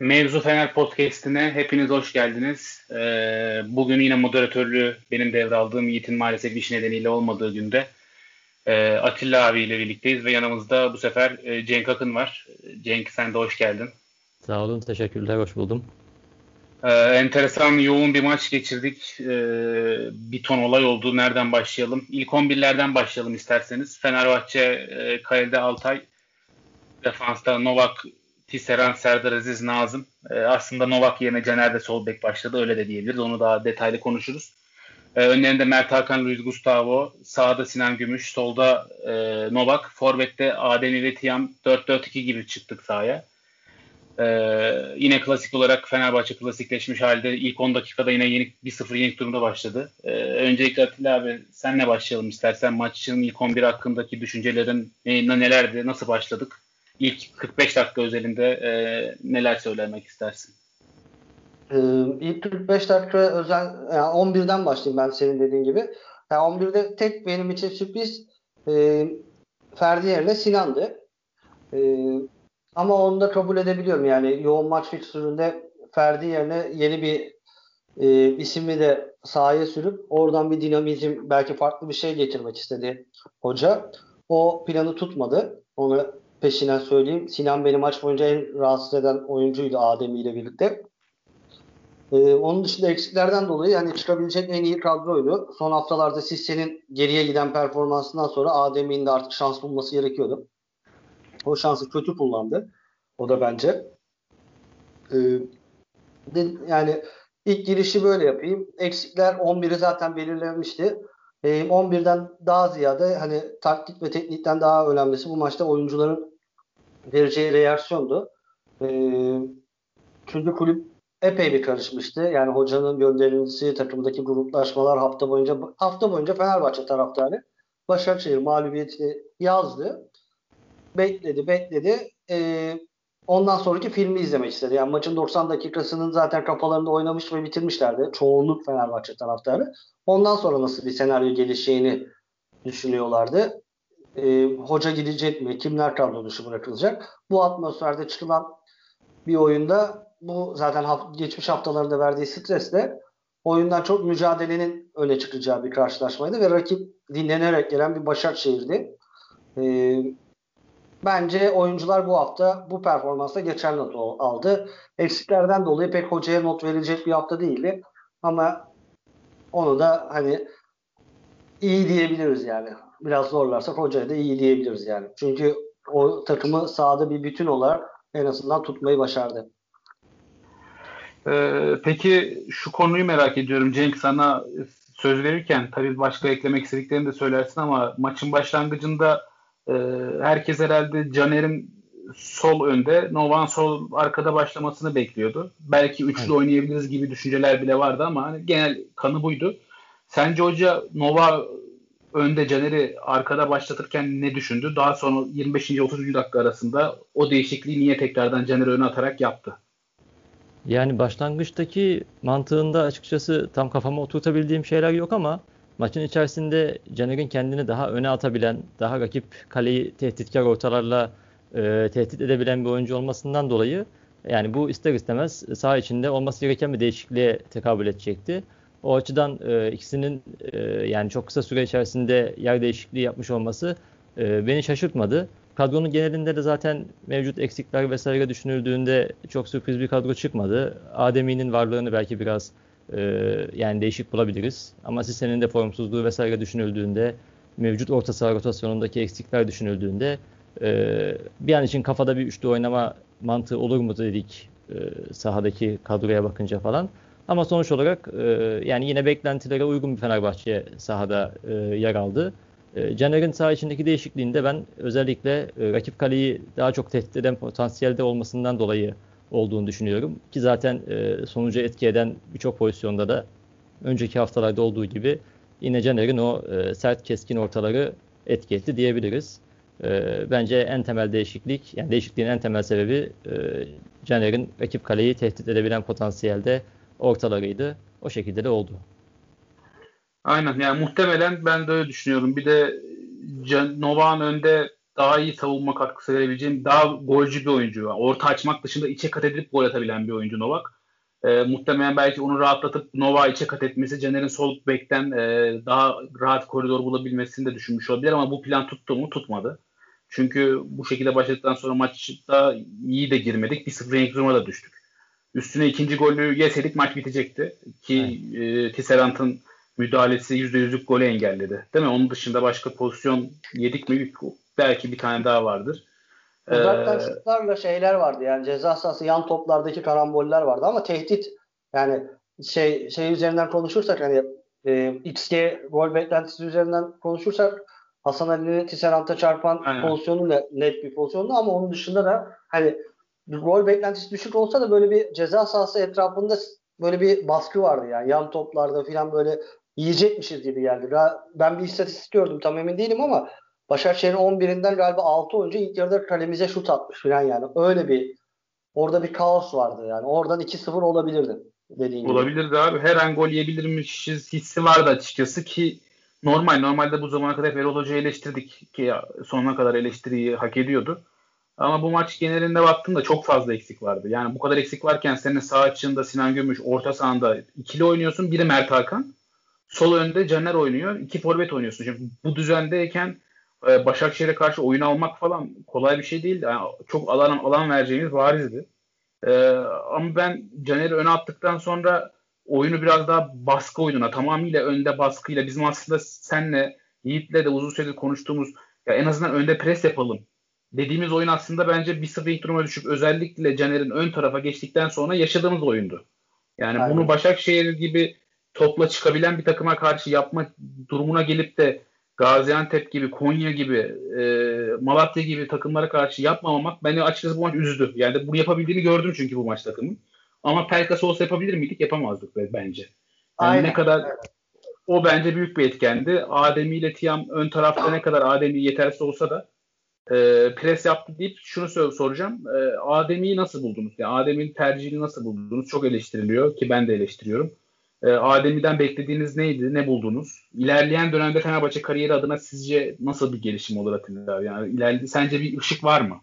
Mevzu Fener Podcast'ine hepiniz hoş geldiniz. Ee, bugün yine moderatörlüğü benim devraldığım Yiğit'in maalesef iş nedeniyle olmadığı günde e, Atilla abiyle birlikteyiz ve yanımızda bu sefer e, Cenk Akın var. Cenk sen de hoş geldin. Sağ olun, teşekkürler, hoş buldum. Ee, enteresan, yoğun bir maç geçirdik. Ee, bir ton olay oldu. Nereden başlayalım? İlk 11'lerden başlayalım isterseniz. Fenerbahçe, e, Kalede Altay, defansta Novak, Tisserand, Serdar Aziz, Nazım. E, aslında Novak yerine Caner de sol bek başladı. Öyle de diyebiliriz. Onu daha detaylı konuşuruz. E, önlerinde Mert Hakan, Luis Gustavo. Sağda Sinan Gümüş. Solda e, Novak. Forvet'te Ademi ve Tiam 4-4-2 gibi çıktık sahaya. E, yine klasik olarak Fenerbahçe klasikleşmiş halde ilk 10 dakikada yine yenik 1-0 yenik durumda başladı. E, öncelikle Atilla abi senle başlayalım istersen. Maçın ilk 11 hakkındaki düşüncelerin ne, nelerdi? Nasıl başladık? ilk 45 dakika özelinde e, neler söylemek istersin? Ee, ilk 45 dakika özel yani 11'den başlayayım ben senin dediğin gibi. Yani 11'de tek benim için sürpriz e, Ferdi yerine Sinan'dı. E, ama onu da kabul edebiliyorum. Yani yoğun maç fikstüründe Ferdi yerine yeni bir e, ismi de sahaya sürüp oradan bir dinamizm belki farklı bir şey getirmek istedi hoca. O planı tutmadı. Onu peşinden söyleyeyim. Sinan beni maç boyunca en rahatsız eden oyuncuydu Ademi ile birlikte. Ee, onun dışında eksiklerden dolayı yani çıkabilecek en iyi kadroydu. Son haftalarda Sisse'nin geriye giden performansından sonra Adem'in de artık şans bulması gerekiyordu. O şansı kötü kullandı. O da bence. Ee, yani ilk girişi böyle yapayım. Eksikler 11'i zaten belirlenmişti. 11'den ee, daha ziyade hani taktik ve teknikten daha önemlisi bu maçta oyuncuların vereceği reaksiyondu. Ee, çünkü kulüp epey bir karışmıştı. Yani hocanın gönderilmesi, takımdaki gruplaşmalar hafta boyunca hafta boyunca Fenerbahçe taraftarı Başakşehir mağlubiyetini yazdı. Bekledi, bekledi. Ee, ondan sonraki filmi izlemek istedi. Yani maçın 90 dakikasının zaten kafalarında oynamış ve bitirmişlerdi. Çoğunluk Fenerbahçe taraftarı. Ondan sonra nasıl bir senaryo gelişeceğini düşünüyorlardı. E, hoca gidecek mi? Kimler kadro dışı bırakılacak? Bu atmosferde çıkılan bir oyunda bu zaten haf- geçmiş haftalarında verdiği stresle oyundan çok mücadelenin öne çıkacağı bir karşılaşmaydı ve rakip dinlenerek gelen bir Başakşehir'di. E, bence oyuncular bu hafta bu performansla geçer not aldı. Eksiklerden dolayı pek hocaya not verilecek bir hafta değildi. Ama onu da hani iyi diyebiliriz yani. Biraz zorlarsak hocaya da iyi diyebiliriz yani. Çünkü o takımı sahada bir bütün olarak en azından tutmayı başardı. Ee, peki şu konuyu merak ediyorum Cenk sana söz verirken tabii başka eklemek istediklerini de söylersin ama maçın başlangıcında e, herkes herhalde Caner'in sol önde, Novan sol arkada başlamasını bekliyordu. Belki üçlü evet. oynayabiliriz gibi düşünceler bile vardı ama hani genel kanı buydu. Sence hoca Nova önde Caner'i arkada başlatırken ne düşündü? Daha sonra 25. 30. dakika arasında o değişikliği niye tekrardan Caner'i öne atarak yaptı? Yani başlangıçtaki mantığında açıkçası tam kafama oturtabildiğim şeyler yok ama maçın içerisinde Caner'in kendini daha öne atabilen, daha rakip kaleyi tehditkar ortalarla e, tehdit edebilen bir oyuncu olmasından dolayı yani bu ister istemez saha içinde olması gereken bir değişikliğe tekabül edecekti. O açıdan e, ikisinin e, yani çok kısa süre içerisinde yer değişikliği yapmış olması e, beni şaşırtmadı. Kadronun genelinde de zaten mevcut eksikler vesaire düşünüldüğünde çok sürpriz bir kadro çıkmadı. Ademi'nin varlığını belki biraz e, yani değişik bulabiliriz. Ama Sisse'nin de formsuzluğu vesaire düşünüldüğünde mevcut orta saha rotasyonundaki eksikler düşünüldüğünde e, bir an için kafada bir üçlü oynama mantığı olur mu dedik e, sahadaki kadroya bakınca falan. Ama sonuç olarak e, yani yine beklentilere uygun bir Fenerbahçe sahada e, yer aldı. E, Caner'in saha içindeki değişikliğinde ben özellikle e, rakip kaleyi daha çok tehdit eden potansiyelde olmasından dolayı olduğunu düşünüyorum. Ki zaten e, sonuca etki eden birçok pozisyonda da önceki haftalarda olduğu gibi yine Caner'in o e, sert keskin ortaları etki etti diyebiliriz. E, bence en temel değişiklik, yani değişikliğin en temel sebebi e, Caner'in rakip kaleyi tehdit edebilen potansiyelde ortalarıydı. O şekilde de oldu. Aynen yani muhtemelen ben de öyle düşünüyorum. Bir de Novak'ın önde daha iyi savunma katkısı verebileceğim daha golcü bir oyuncu. Orta açmak dışında içe kat edip gol atabilen bir oyuncu Novak. E, muhtemelen belki onu rahatlatıp Nova içe kat etmesi Caner'in sol bekten e, daha rahat koridor bulabilmesini de düşünmüş olabilir ama bu plan tuttu mu? Tutmadı. Çünkü bu şekilde başladıktan sonra maçta iyi de girmedik. Bir 0 renk duruma da düştük. Üstüne ikinci golü yeseydik maç bitecekti. Ki evet. e, Tisserant'ın müdahalesi %100'lük golü engelledi. Değil mi? Onun dışında başka pozisyon yedik mi? Belki bir tane daha vardır. Uzaktan ee, şutlarla şeyler vardı yani ceza sahası yan toplardaki karamboller vardı ama tehdit yani şey şey üzerinden konuşursak hani e, XG gol beklentisi üzerinden konuşursak Hasan Ali'nin Tisserant'a çarpan Aynen. pozisyonu net, net bir pozisyondu ama onun dışında da hani gol beklentisi düşük olsa da böyle bir ceza sahası etrafında böyle bir baskı vardı yani yan toplarda falan böyle yiyecekmişiz gibi geldi. Ben bir istatistik gördüm tam emin değilim ama Başakşehir'in 11'inden galiba 6 oyuncu ilk yarıda kalemize şut atmış falan yani. Öyle bir orada bir kaos vardı yani. Oradan 2-0 olabilirdi dediğin gibi. Olabilirdi abi. Her an gol yiyebilirmişiz hissi vardı açıkçası ki normal. Normalde bu zamana kadar Erol Hoca'yı eleştirdik ki sonuna kadar eleştiriyi hak ediyordu. Ama bu maç genelinde baktığımda çok fazla eksik vardı. Yani bu kadar eksik varken senin sağ açığında Sinan Gümüş, orta sahanda ikili oynuyorsun. Biri Mert Hakan. Sol önde Caner oynuyor. iki forvet oynuyorsun. Şimdi bu düzendeyken e, Başakşehir'e karşı oyun almak falan kolay bir şey değildi. Yani çok alan alan vereceğimiz varizdi. Ee, ama ben Caner'i öne attıktan sonra oyunu biraz daha baskı oyununa tamamıyla önde baskıyla bizim aslında senle Yiğit'le de uzun süredir konuştuğumuz ya en azından önde pres yapalım dediğimiz oyun aslında bence bir sıfır ilk duruma düşüp özellikle Caner'in ön tarafa geçtikten sonra yaşadığımız oyundu. Yani Aynen. bunu Başakşehir gibi topla çıkabilen bir takıma karşı yapma durumuna gelip de Gaziantep gibi, Konya gibi, e, Malatya gibi takımlara karşı yapmamamak beni açıkçası bu maç üzdü. Yani bunu yapabildiğini gördüm çünkü bu maç takımın. Ama Pelkas olsa yapabilir miydik? Yapamazdık bence. Yani Aynen. ne kadar o bence büyük bir etkendi. Ademi ile Tiam ön tarafta ne kadar Ademi yetersiz olsa da e, pres yaptı deyip şunu soracağım. E, Ademi'yi nasıl buldunuz? Yani Adem'in tercihini nasıl buldunuz? Çok eleştiriliyor ki ben de eleştiriyorum. E, Adem'i'den beklediğiniz neydi? Ne buldunuz? İlerleyen dönemde Fenerbahçe kariyeri adına sizce nasıl bir gelişim olur Atilla Yani ileride sence bir ışık var mı?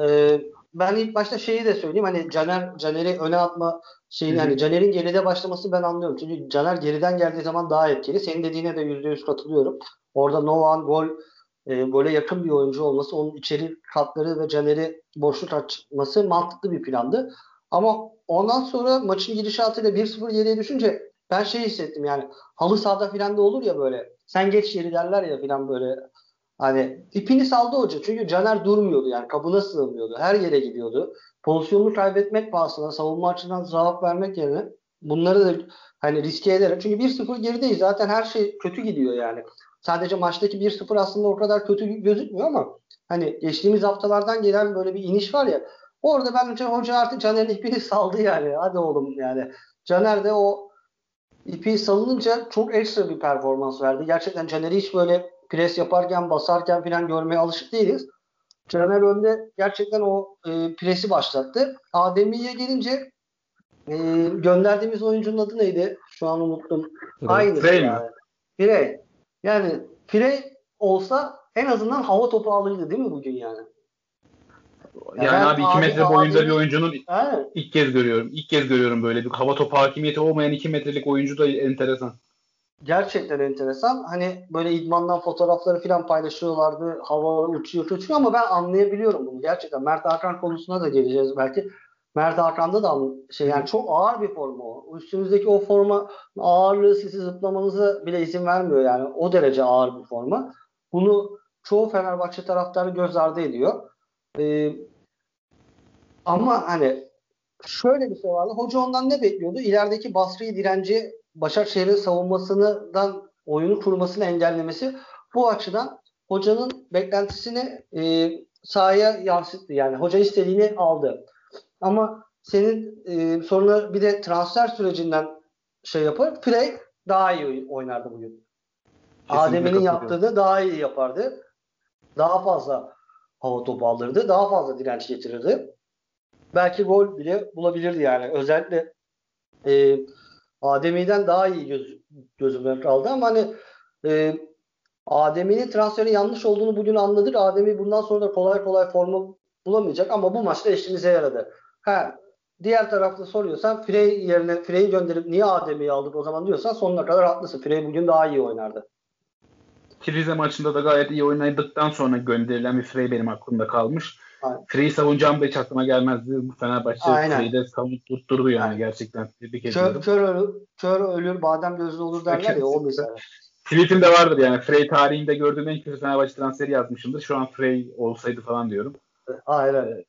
Ee, ben ilk başta şeyi de söyleyeyim. Hani Caner Caner'i öne atma şeyini hani Caner'in geride başlaması ben anlıyorum. Çünkü Caner geriden geldiği zaman daha etkili. Senin dediğine de %100 katılıyorum. Orada Novan gol e, gole yakın bir oyuncu olması, onun içeri katları ve Caner'i boşluk açması mantıklı bir plandı. Ama ondan sonra maçın gidişatıyla 1-0 geriye düşünce ben şey hissettim yani halı sahada filan da olur ya böyle sen geç yeri derler ya filan böyle. Hani ipini saldı hoca çünkü Caner durmuyordu yani kabına sığmıyordu her yere gidiyordu. Pozisyonunu kaybetmek pahasına savunma açısından zaaf vermek yerine bunları da hani riske ederek çünkü 1-0 gerideyiz zaten her şey kötü gidiyor yani. Sadece maçtaki 1-0 aslında o kadar kötü gözükmüyor ama hani geçtiğimiz haftalardan gelen böyle bir iniş var ya Orada bence hoca artık Caner'in ipini saldı yani. Hadi oğlum yani. Caner de o ipi salınınca çok ekstra bir performans verdi. Gerçekten Caner'i hiç böyle pres yaparken, basarken falan görmeye alışık değiliz. Caner önde gerçekten o e, presi başlattı. Ademi'ye gelince e, gönderdiğimiz oyuncunun adı neydi? Şu an unuttum. Aynı. Frey yani. Frey. Yani Frey olsa en azından hava topu alırdı değil mi bugün yani? Yani, yani abi 2 metre boyunda abi, bir oyuncunun he. ilk kez görüyorum. İlk kez görüyorum böyle bir hava topu hakimiyeti olmayan 2 metrelik oyuncu da enteresan. Gerçekten enteresan. Hani böyle idmandan fotoğrafları falan paylaşıyorlardı. Havalar uçuyor uçuyor ama ben anlayabiliyorum bunu. Gerçekten Mert Hakan konusuna da geleceğiz belki. Mert Hakan'da da şey yani çok ağır bir forma o. Üstünüzdeki o forma ağırlığı sizi zıplamanıza bile izin vermiyor yani. O derece ağır bir forma. Bunu çoğu Fenerbahçe taraftarı göz ardı ediyor. Ee, ama hani şöyle bir şey vardı. Hoca ondan ne bekliyordu? İlerideki Basri'yi direnci Başakşehir'in savunmasından oyunu kurmasını engellemesi. Bu açıdan hocanın beklentisini e, sahaya yansıttı. Yani hoca istediğini aldı. Ama senin e, sonra bir de transfer sürecinden şey yapar. Frey daha iyi oynardı bugün. Adem'in yaptığını daha iyi yapardı. daha fazla hava topu alırdı. Daha fazla direnç getirirdi. Belki gol bile bulabilirdi yani. Özellikle e, Ademi'den daha iyi göz, gözüme kaldı ama hani e, Adem'i'nin transferi yanlış olduğunu bugün anladık. Ademi bundan sonra da kolay kolay formu bulamayacak ama bu maçta eşimize yaradı. Ha, diğer tarafta soruyorsan Frey yerine Frey'i gönderip niye Adem'i aldık o zaman diyorsan sonuna kadar haklısın. Frey bugün daha iyi oynardı. Rize maçında da gayet iyi oynadıktan sonra gönderilen bir Frey benim aklımda kalmış. Frey'i savunacağım da hiç aklıma gelmezdi. Bu Fenerbahçe Frey'i de savunup tutturdu yani Aynen. gerçekten. Tebrik ediyorum. Kör, kör, ölür, kör ölür, badem gözlü olur derler ya o mesela. Tweetimde vardır yani Frey tarihinde gördüğüm en kötü Fenerbahçe transferi yazmışımdır. Şu an Frey olsaydı falan diyorum. Aynen.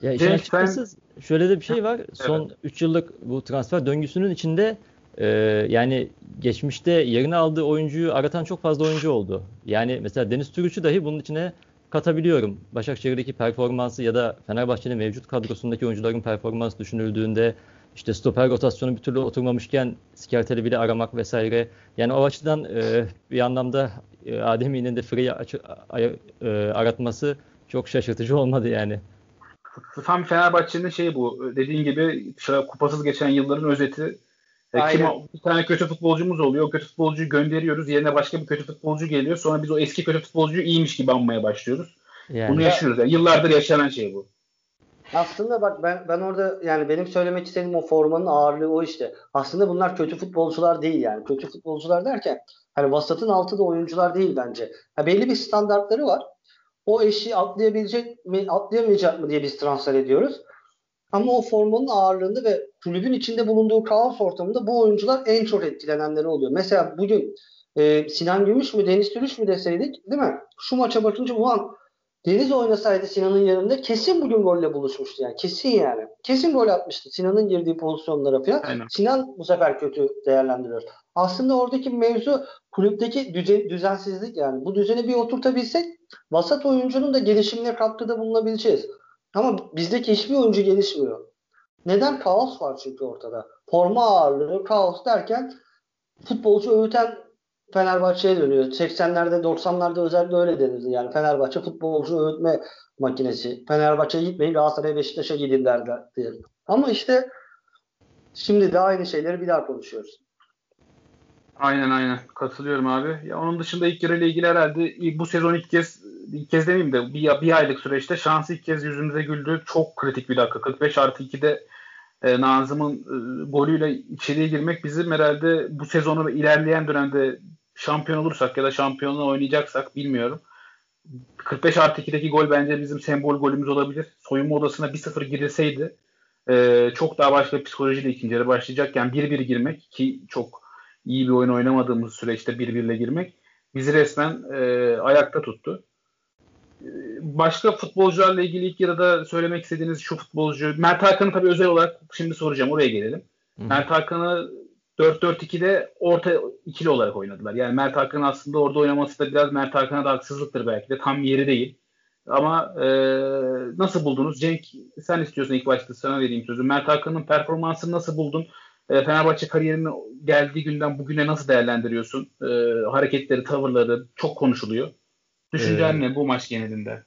Ya işin açıkçası sen... şöyle de bir şey var. Son 3 evet. yıllık bu transfer döngüsünün içinde e, yani geçmişte yerini aldığı oyuncuyu aratan çok fazla oyuncu oldu. Yani mesela Deniz Türüç'ü dahi bunun içine katabiliyorum. Başakşehir'deki performansı ya da Fenerbahçe'nin mevcut kadrosundaki oyuncuların performansı düşünüldüğünde işte stoper rotasyonu bir türlü oturmamışken Skertel'i bile aramak vesaire. Yani o açıdan e, bir anlamda e, Ademi'nin de Frey'i e, aratması çok şaşırtıcı olmadı yani. Tam Fenerbahçe'nin şeyi bu. Dediğin gibi kupasız geçen yılların özeti. E, kim, bir tane kötü futbolcumuz oluyor. O kötü futbolcuyu gönderiyoruz. Yerine başka bir kötü futbolcu geliyor. Sonra biz o eski kötü futbolcuyu iyiymiş gibi anmaya başlıyoruz. Yani. Bunu yaşıyoruz. Yani yıllardır yaşanan şey bu. Aslında bak ben ben orada yani benim söylemek istediğim o formanın ağırlığı o işte. Aslında bunlar kötü futbolcular değil yani. Kötü futbolcular derken hani vasatın altı da oyuncular değil bence. Ha, belli bir standartları var. O eşi atlayabilecek mi, atlayamayacak mı diye biz transfer ediyoruz. Ama o formanın ağırlığında ve kulübün içinde bulunduğu kaos ortamında bu oyuncular en çok etkilenenleri oluyor. Mesela bugün e, Sinan Gümüş mü Deniz Türüş mü deseydik değil mi? Şu maça bakınca ulan Deniz oynasaydı Sinan'ın yanında kesin bugün golle buluşmuştu yani. Kesin yani. Kesin gol atmıştı Sinan'ın girdiği pozisyonlara falan. Aynen. Sinan bu sefer kötü değerlendiriyor. Aslında oradaki mevzu kulüpteki düzen, düzensizlik yani. Bu düzeni bir oturtabilsek vasat oyuncunun da gelişimine katkıda bulunabileceğiz. Ama bizdeki hiçbir oyuncu gelişmiyor. Neden? Kaos var çünkü ortada. Forma ağırlığı, kaos derken futbolcu öğüten Fenerbahçe'ye dönüyor. 80'lerde 90'larda özellikle öyle denirdi. Yani Fenerbahçe futbolcu öğütme makinesi. Fenerbahçe'ye gitmeyin Galatasaray Beşiktaş'a gidin derdi. Ama işte şimdi de aynı şeyleri bir daha konuşuyoruz. Aynen aynen katılıyorum abi. Ya onun dışında ilk yarıyla ilgili herhalde bu sezon ilk kez ilk kez demeyeyim de bir, bir aylık süreçte şans ilk kez yüzümüze güldü. Çok kritik bir dakika. 45 artı 2'de e, Nazım'ın e, golüyle içeriye girmek bizim herhalde bu sezonu ilerleyen dönemde şampiyon olursak ya da şampiyonluğa oynayacaksak bilmiyorum. 45 artı 2'deki gol bence bizim sembol golümüz olabilir. Soyunma odasına 1-0 girilseydi e, çok daha başka psikolojiyle ikinci yarı başlayacakken 1-1 girmek ki çok iyi bir oyun oynamadığımız süreçte 1-1 ile girmek bizi resmen e, ayakta tuttu. Başka futbolcularla ilgili ilk yarıda söylemek istediğiniz şu futbolcu Mert Hakan'ı tabii özel olarak şimdi soracağım oraya gelelim. Hı. Mert Hakan'ı 4-4-2'de orta ikili olarak oynadılar. Yani Mert Hakan aslında orada oynaması da biraz Mert Hakan'a da haksızlıktır belki de. Tam yeri değil. Ama e, nasıl buldunuz? Cenk sen istiyorsun ilk başta sana vereyim sözü. Mert Hakan'ın performansını nasıl buldun? E, Fenerbahçe kariyerinin geldiği günden bugüne nasıl değerlendiriyorsun? E, hareketleri, tavırları çok konuşuluyor. Düşüncen ee, ne bu maç genelinde?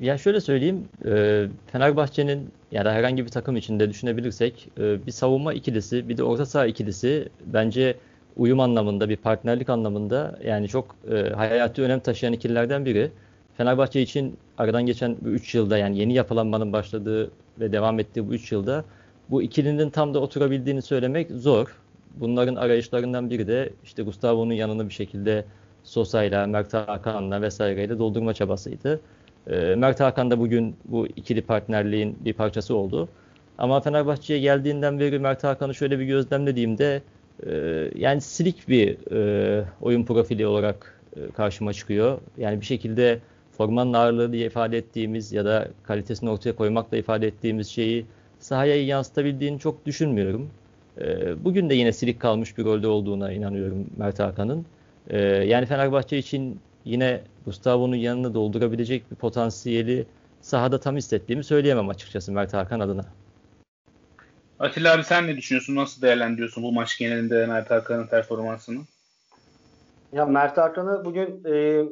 Ya şöyle söyleyeyim, e, Fenerbahçe'nin ya da herhangi bir takım içinde düşünebilirsek e, bir savunma ikilisi, bir de orta saha ikilisi bence uyum anlamında, bir partnerlik anlamında yani çok e, hayati önem taşıyan ikililerden biri. Fenerbahçe için aradan geçen bu 3 yılda yani yeni yapılanmanın başladığı ve devam ettiği bu 3 yılda bu ikilinin tam da oturabildiğini söylemek zor. Bunların arayışlarından biri de işte Gustavo'nun yanını bir şekilde Sosa'yla, Mert Hakan'la vesaireyle doldurma çabasıydı. E, Mert Hakan da bugün bu ikili partnerliğin bir parçası oldu. Ama Fenerbahçe'ye geldiğinden beri Mert Hakan'ı şöyle bir gözlemlediğimde e, yani silik bir e, oyun profili olarak e, karşıma çıkıyor. Yani bir şekilde formanın ağırlığı diye ifade ettiğimiz ya da kalitesini ortaya koymakla ifade ettiğimiz şeyi sahaya yansıtabildiğini çok düşünmüyorum. E, bugün de yine silik kalmış bir rolde olduğuna inanıyorum Mert Hakan'ın. E, yani Fenerbahçe için yine Gustavo'nun yanını doldurabilecek bir potansiyeli sahada tam hissettiğimi söyleyemem açıkçası Mert Hakan adına. Atilla abi sen ne düşünüyorsun? Nasıl değerlendiriyorsun bu maç genelinde Mert Hakan'ın performansını? Ya Mert Hakan'ı bugün e,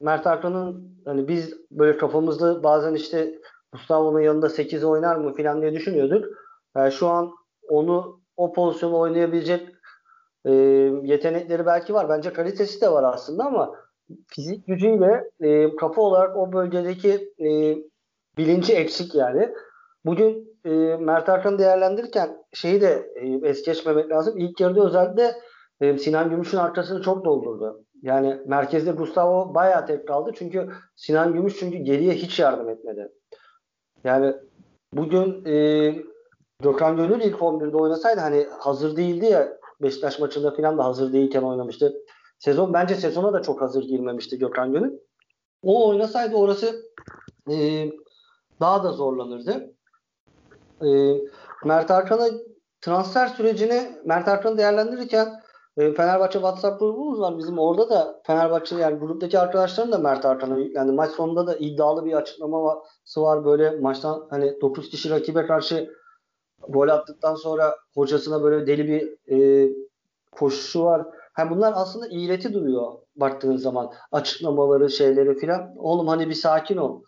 Mert Hakan'ın hani biz böyle kafamızda bazen işte Gustavo'nun yanında 8 oynar mı falan diye düşünüyorduk. Yani şu an onu o pozisyonu oynayabilecek e, yetenekleri belki var. Bence kalitesi de var aslında ama fizik gücüyle e, kafa olarak o bölgedeki e, bilinci eksik yani. Bugün e, Mert Hakan'ı değerlendirirken şeyi de e, es geçmemek lazım. İlk yarıda özellikle e, Sinan Gümüş'ün arkasını çok doldurdu. Yani merkezde Gustavo bayağı tek kaldı. Çünkü Sinan Gümüş çünkü geriye hiç yardım etmedi. Yani bugün e, Gökhan Gönül ilk 11'de oynasaydı hani hazır değildi ya Beşiktaş maçında falan da hazır değilken oynamıştı. Sezon bence sezona da çok hazır girmemişti Gökhan Gönül. O oynasaydı orası e, daha da zorlanırdı. E, Mert Hakan'a transfer sürecini Mert Hakan'ı değerlendirirken e, Fenerbahçe WhatsApp grubumuz var bizim orada da Fenerbahçe yani gruptaki arkadaşların da Mert Hakan'a yüklendi. Maç sonunda da iddialı bir açıklaması var böyle maçtan hani 9 kişi rakibe karşı gol attıktan sonra hocasına böyle deli bir e, koşuşu var. Hem bunlar aslında iğreti duruyor baktığın zaman. Açıklamaları, şeyleri filan. Oğlum hani bir sakin ol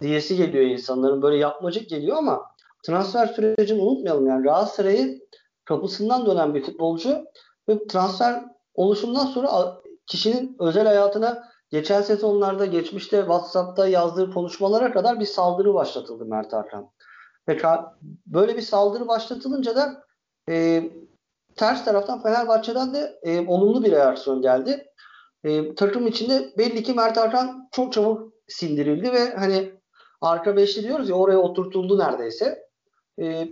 diyesi geliyor insanların. Böyle yapmacık geliyor ama transfer sürecini unutmayalım. Yani Galatasaray'ın kapısından dönen bir futbolcu ve transfer oluşumdan sonra kişinin özel hayatına geçen sezonlarda geçmişte WhatsApp'ta yazdığı konuşmalara kadar bir saldırı başlatıldı Mert Hakan. Ve böyle bir saldırı başlatılınca da e, ters taraftan Fenerbahçe'den de e, olumlu bir reaksiyon geldi. E, takım içinde belli ki Mert Hakan çok çabuk sindirildi ve hani arka beşli diyoruz ya oraya oturtuldu neredeyse. E,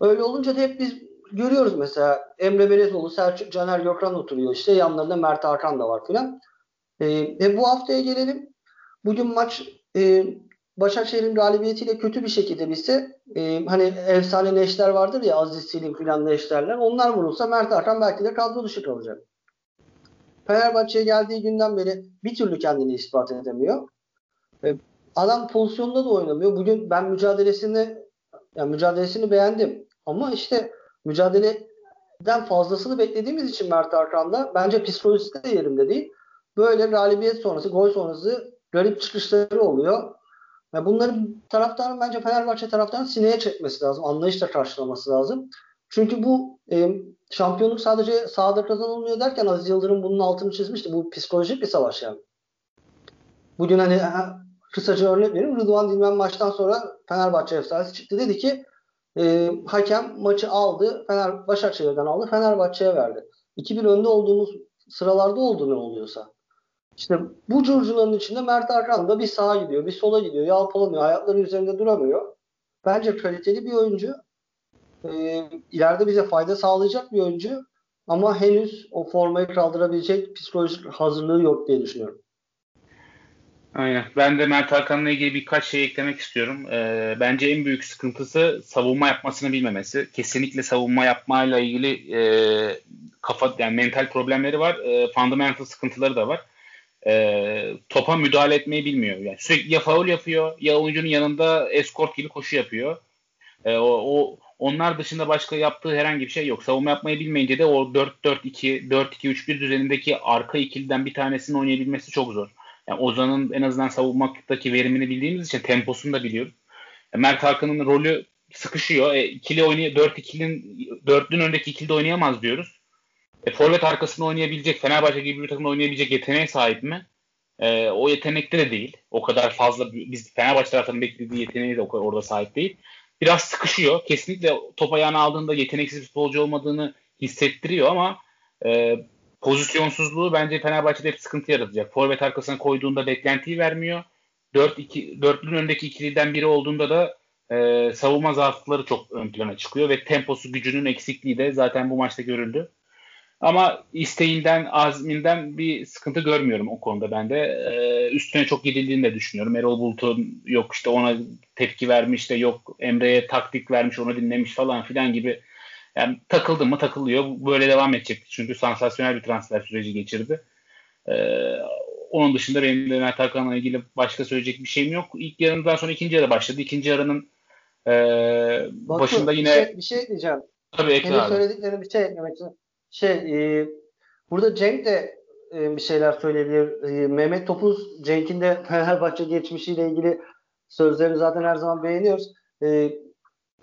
öyle olunca da hep biz görüyoruz mesela Emre Belezoğlu, Selçuk Caner Gökhan oturuyor işte yanlarında Mert Hakan da var filan. E, e, bu haftaya gelelim. Bugün maç e, Başakşehir'in galibiyetiyle kötü bir şekilde bitse e, hani efsane neşter vardır ya Aziz Selim filan neşterler onlar vurulsa Mert Hakan belki de kadro dışı kalacak. Fenerbahçe'ye geldiği günden beri bir türlü kendini ispat edemiyor. E, adam pozisyonda da oynamıyor. Bugün ben mücadelesini yani mücadelesini beğendim. Ama işte mücadeleden fazlasını beklediğimiz için Mert Hakan'da bence psikolojisi de yerinde değil. Böyle galibiyet sonrası, gol sonrası garip çıkışları oluyor. Yani bunların taraftarın bence Fenerbahçe taraftarın sineye çekmesi lazım. Anlayışla karşılaması lazım. Çünkü bu e, şampiyonluk sadece sahada kazanılmıyor derken Aziz Yıldırım bunun altını çizmişti. Bu psikolojik bir savaş yani. Bugün hani kısaca örnek vereyim. Rıdvan Dilmen maçtan sonra Fenerbahçe efsanesi çıktı. Dedi ki e, hakem maçı aldı. Fener Başakşehir'den aldı. Fenerbahçe'ye verdi. 2-1 önde olduğumuz sıralarda oldu ne oluyorsa. İşte bu curcuların içinde Mert Hakan da bir sağa gidiyor, bir sola gidiyor, yalpalamıyor, ayakları üzerinde duramıyor. Bence kaliteli bir oyuncu. Ee, ileride bize fayda sağlayacak bir oyuncu. Ama henüz o formayı kaldırabilecek psikolojik hazırlığı yok diye düşünüyorum. Aynen. Ben de Mert Hakan'la ilgili birkaç şey eklemek istiyorum. Ee, bence en büyük sıkıntısı savunma yapmasını bilmemesi. Kesinlikle savunma yapmayla ilgili e, kafa yani mental problemleri var. E, fundamental sıkıntıları da var e, topa müdahale etmeyi bilmiyor. Yani sürekli ya faul yapıyor ya oyuncunun yanında eskort gibi koşu yapıyor. E, o, o onlar dışında başka yaptığı herhangi bir şey yok. Savunma yapmayı bilmeyince de o 4-4-2, 4-2-3-1 düzenindeki arka ikiliden bir tanesini oynayabilmesi çok zor. Yani Ozan'ın en azından savunmaktaki verimini bildiğimiz için temposunu da biliyoruz. E, Mert Hakan'ın rolü sıkışıyor. E, ikili oynay 4 ikilinin dörtlünün öndeki ikilide oynayamaz diyoruz. E, forvet arkasında oynayabilecek, Fenerbahçe gibi bir takımda oynayabilecek yeteneğe sahip mi? E, o yetenekte de değil. O kadar fazla biz Fenerbahçe taraftarının beklediği yeteneği de o kadar orada sahip değil. Biraz sıkışıyor. Kesinlikle top ayağına aldığında yeteneksiz bir futbolcu olmadığını hissettiriyor ama e, pozisyonsuzluğu bence Fenerbahçe'de hep sıkıntı yaratacak. Forvet arkasına koyduğunda beklentiyi vermiyor. 4-2 dörtlünün önündeki ikiliden biri olduğunda da e, savunma zaafları çok ön plana çıkıyor ve temposu gücünün eksikliği de zaten bu maçta görüldü. Ama isteğinden, azminden bir sıkıntı görmüyorum o konuda ben de. Ee, üstüne çok gidildiğini de düşünüyorum. Erol Bulut'un yok işte ona tepki vermiş de yok Emre'ye taktik vermiş onu dinlemiş falan filan gibi. Yani takıldı mı takılıyor. Böyle devam edecek. Çünkü sansasyonel bir transfer süreci geçirdi. Ee, onun dışında benim de Mert Hakan'la ilgili başka söyleyecek bir şeyim yok. İlk yarından sonra ikinci yarı başladı. İkinci yarının e, başında yine... Bir şey, bir şey diyeceğim. Tabii ekle Senin söylediklerini bir şey eklemek için şey e, burada Cenk de e, bir şeyler söyleyebilir. E, Mehmet Topuz, Cenk'in de Fenerbahçe geçmişiyle ilgili sözlerini zaten her zaman beğeniyoruz. E,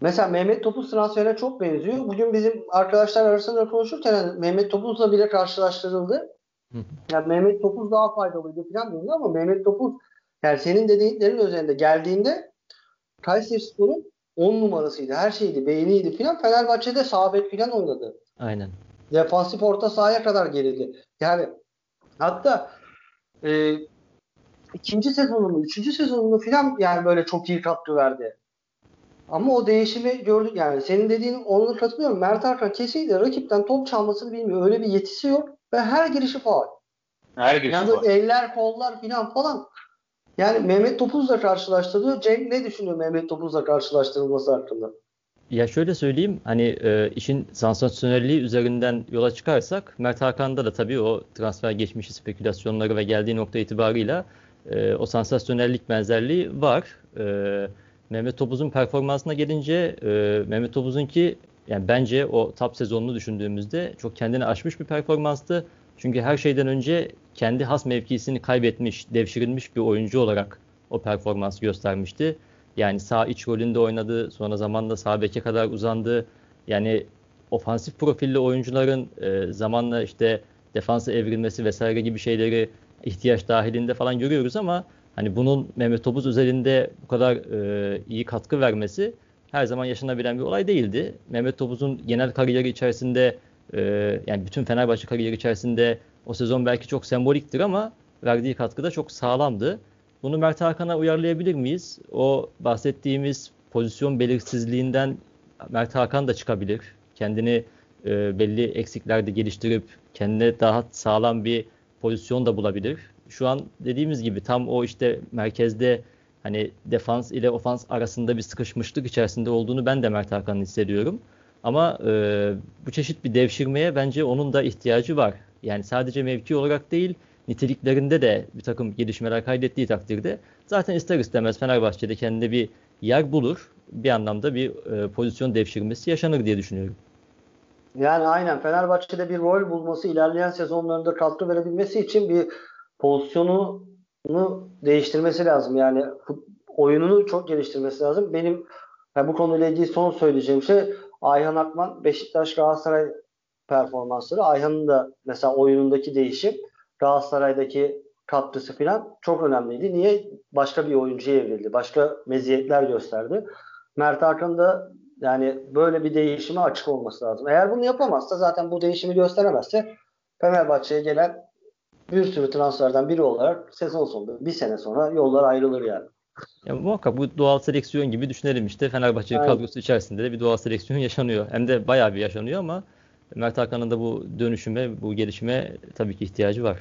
mesela Mehmet Topuz transferine çok benziyor. Bugün bizim arkadaşlar arasında konuşurken yani Mehmet Topuz'la bile karşılaştırıldı. Yani Mehmet Topuz daha faydalıydı falan diyordu ama Mehmet Topuz yani senin dediklerin üzerinde geldiğinde Kayseri Spor'un 10 numarasıydı. Her şeydi. Beyniydi filan. Fenerbahçe'de sabit filan oynadı. Aynen. Defansif orta sahaya kadar geldi. Yani hatta e, ikinci sezonunu, üçüncü sezonunu filan yani böyle çok iyi katkı verdi. Ama o değişimi gördük yani. Senin dediğin onunla katılıyorum. Mert Hakan kesinlikle rakipten top çalmasını bilmiyor. Öyle bir yetisi yok ve her girişi faal. Her girişi yani faal. eller, kollar filan falan. Yani Mehmet Topuz'la karşılaştırılıyor. Cenk ne düşünüyor Mehmet Topuz'la karşılaştırılması hakkında? Ya şöyle söyleyeyim hani e, işin sansasyonelliği üzerinden yola çıkarsak Mert Hakan'da da tabii o transfer geçmişi spekülasyonları ve geldiği nokta itibarıyla e, o sansasyonellik benzerliği var. E, Mehmet Topuz'un performansına gelince e, Mehmet Topuz'unki yani bence o top sezonunu düşündüğümüzde çok kendini aşmış bir performanstı. Çünkü her şeyden önce kendi has mevkisini kaybetmiş, devşirilmiş bir oyuncu olarak o performans göstermişti. Yani sağ iç rolünde oynadı, sonra zamanla sağ beke kadar uzandı. Yani ofansif profilli oyuncuların e, zamanla işte defansa evrilmesi vesaire gibi şeyleri ihtiyaç dahilinde falan görüyoruz ama hani bunun Mehmet Topuz özelinde bu kadar e, iyi katkı vermesi her zaman yaşanabilen bir olay değildi. Mehmet Topuz'un genel kariyeri içerisinde e, yani bütün Fenerbahçe kariyeri içerisinde o sezon belki çok semboliktir ama verdiği katkı da çok sağlamdı. Bunu Mert Hakan'a uyarlayabilir miyiz? O bahsettiğimiz pozisyon belirsizliğinden Mert Hakan da çıkabilir. Kendini e, belli eksiklerde geliştirip kendine daha sağlam bir pozisyon da bulabilir. Şu an dediğimiz gibi tam o işte merkezde hani defans ile ofans arasında bir sıkışmışlık içerisinde olduğunu ben de Mert Hakan'ın hissediyorum. Ama e, bu çeşit bir devşirmeye bence onun da ihtiyacı var. Yani sadece mevki olarak değil, niteliklerinde de bir takım gelişmeler kaydettiği takdirde zaten ister istemez Fenerbahçe'de kendine bir yer bulur. Bir anlamda bir e, pozisyon devşirmesi yaşanır diye düşünüyorum. Yani aynen Fenerbahçe'de bir rol bulması, ilerleyen sezonlarında katkı verebilmesi için bir pozisyonunu değiştirmesi lazım. Yani oyununu çok geliştirmesi lazım. Benim yani bu konuyla ilgili son söyleyeceğim şey Ayhan Akman Beşiktaş Galatasaray performansları. Ayhan'ın da mesela oyunundaki değişim Galatasaray'daki katkısı falan çok önemliydi. Niye? Başka bir oyuncuya evrildi. Başka meziyetler gösterdi. Mert Hakan da yani böyle bir değişime açık olması lazım. Eğer bunu yapamazsa zaten bu değişimi gösteremezse Fenerbahçe'ye gelen bir sürü transferden biri olarak sezon sonunda bir sene sonra yollar ayrılır yani. Ya muhakkak bu doğal seleksiyon gibi düşünelim işte. Fenerbahçe Aynen. kadrosu içerisinde de bir doğal seleksiyon yaşanıyor. Hem de bayağı bir yaşanıyor ama Mert Hakan'ın da bu dönüşüme, bu gelişime tabii ki ihtiyacı var.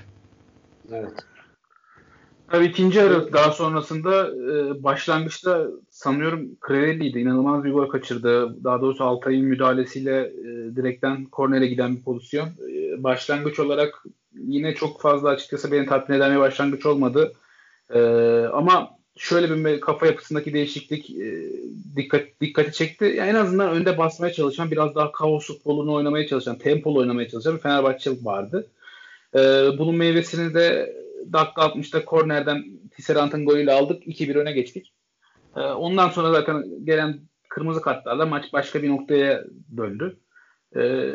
Evet. Tabii ikinci yarı daha sonrasında e, başlangıçta sanıyorum Creveli'ydi. İnanılmaz bir gol kaçırdı. Daha doğrusu Altay'ın müdahalesiyle e, direkten kornere giden bir pozisyon. E, başlangıç olarak yine çok fazla açıkçası beni tatmin eden bir başlangıç olmadı. E, ama şöyle bir kafa yapısındaki değişiklik e, dikkat dikkati çekti. Yani en azından önde basmaya çalışan, biraz daha kaos futbolunu oynamaya çalışan, tempolu oynamaya çalışan bir Fenerbahçe vardı. E, bunun meyvesini de dakika 60'ta kornerden Tisserant'ın golüyle aldık. 2-1 öne geçtik. E, ondan sonra zaten gelen kırmızı kartlarla maç başka bir noktaya döndü. E,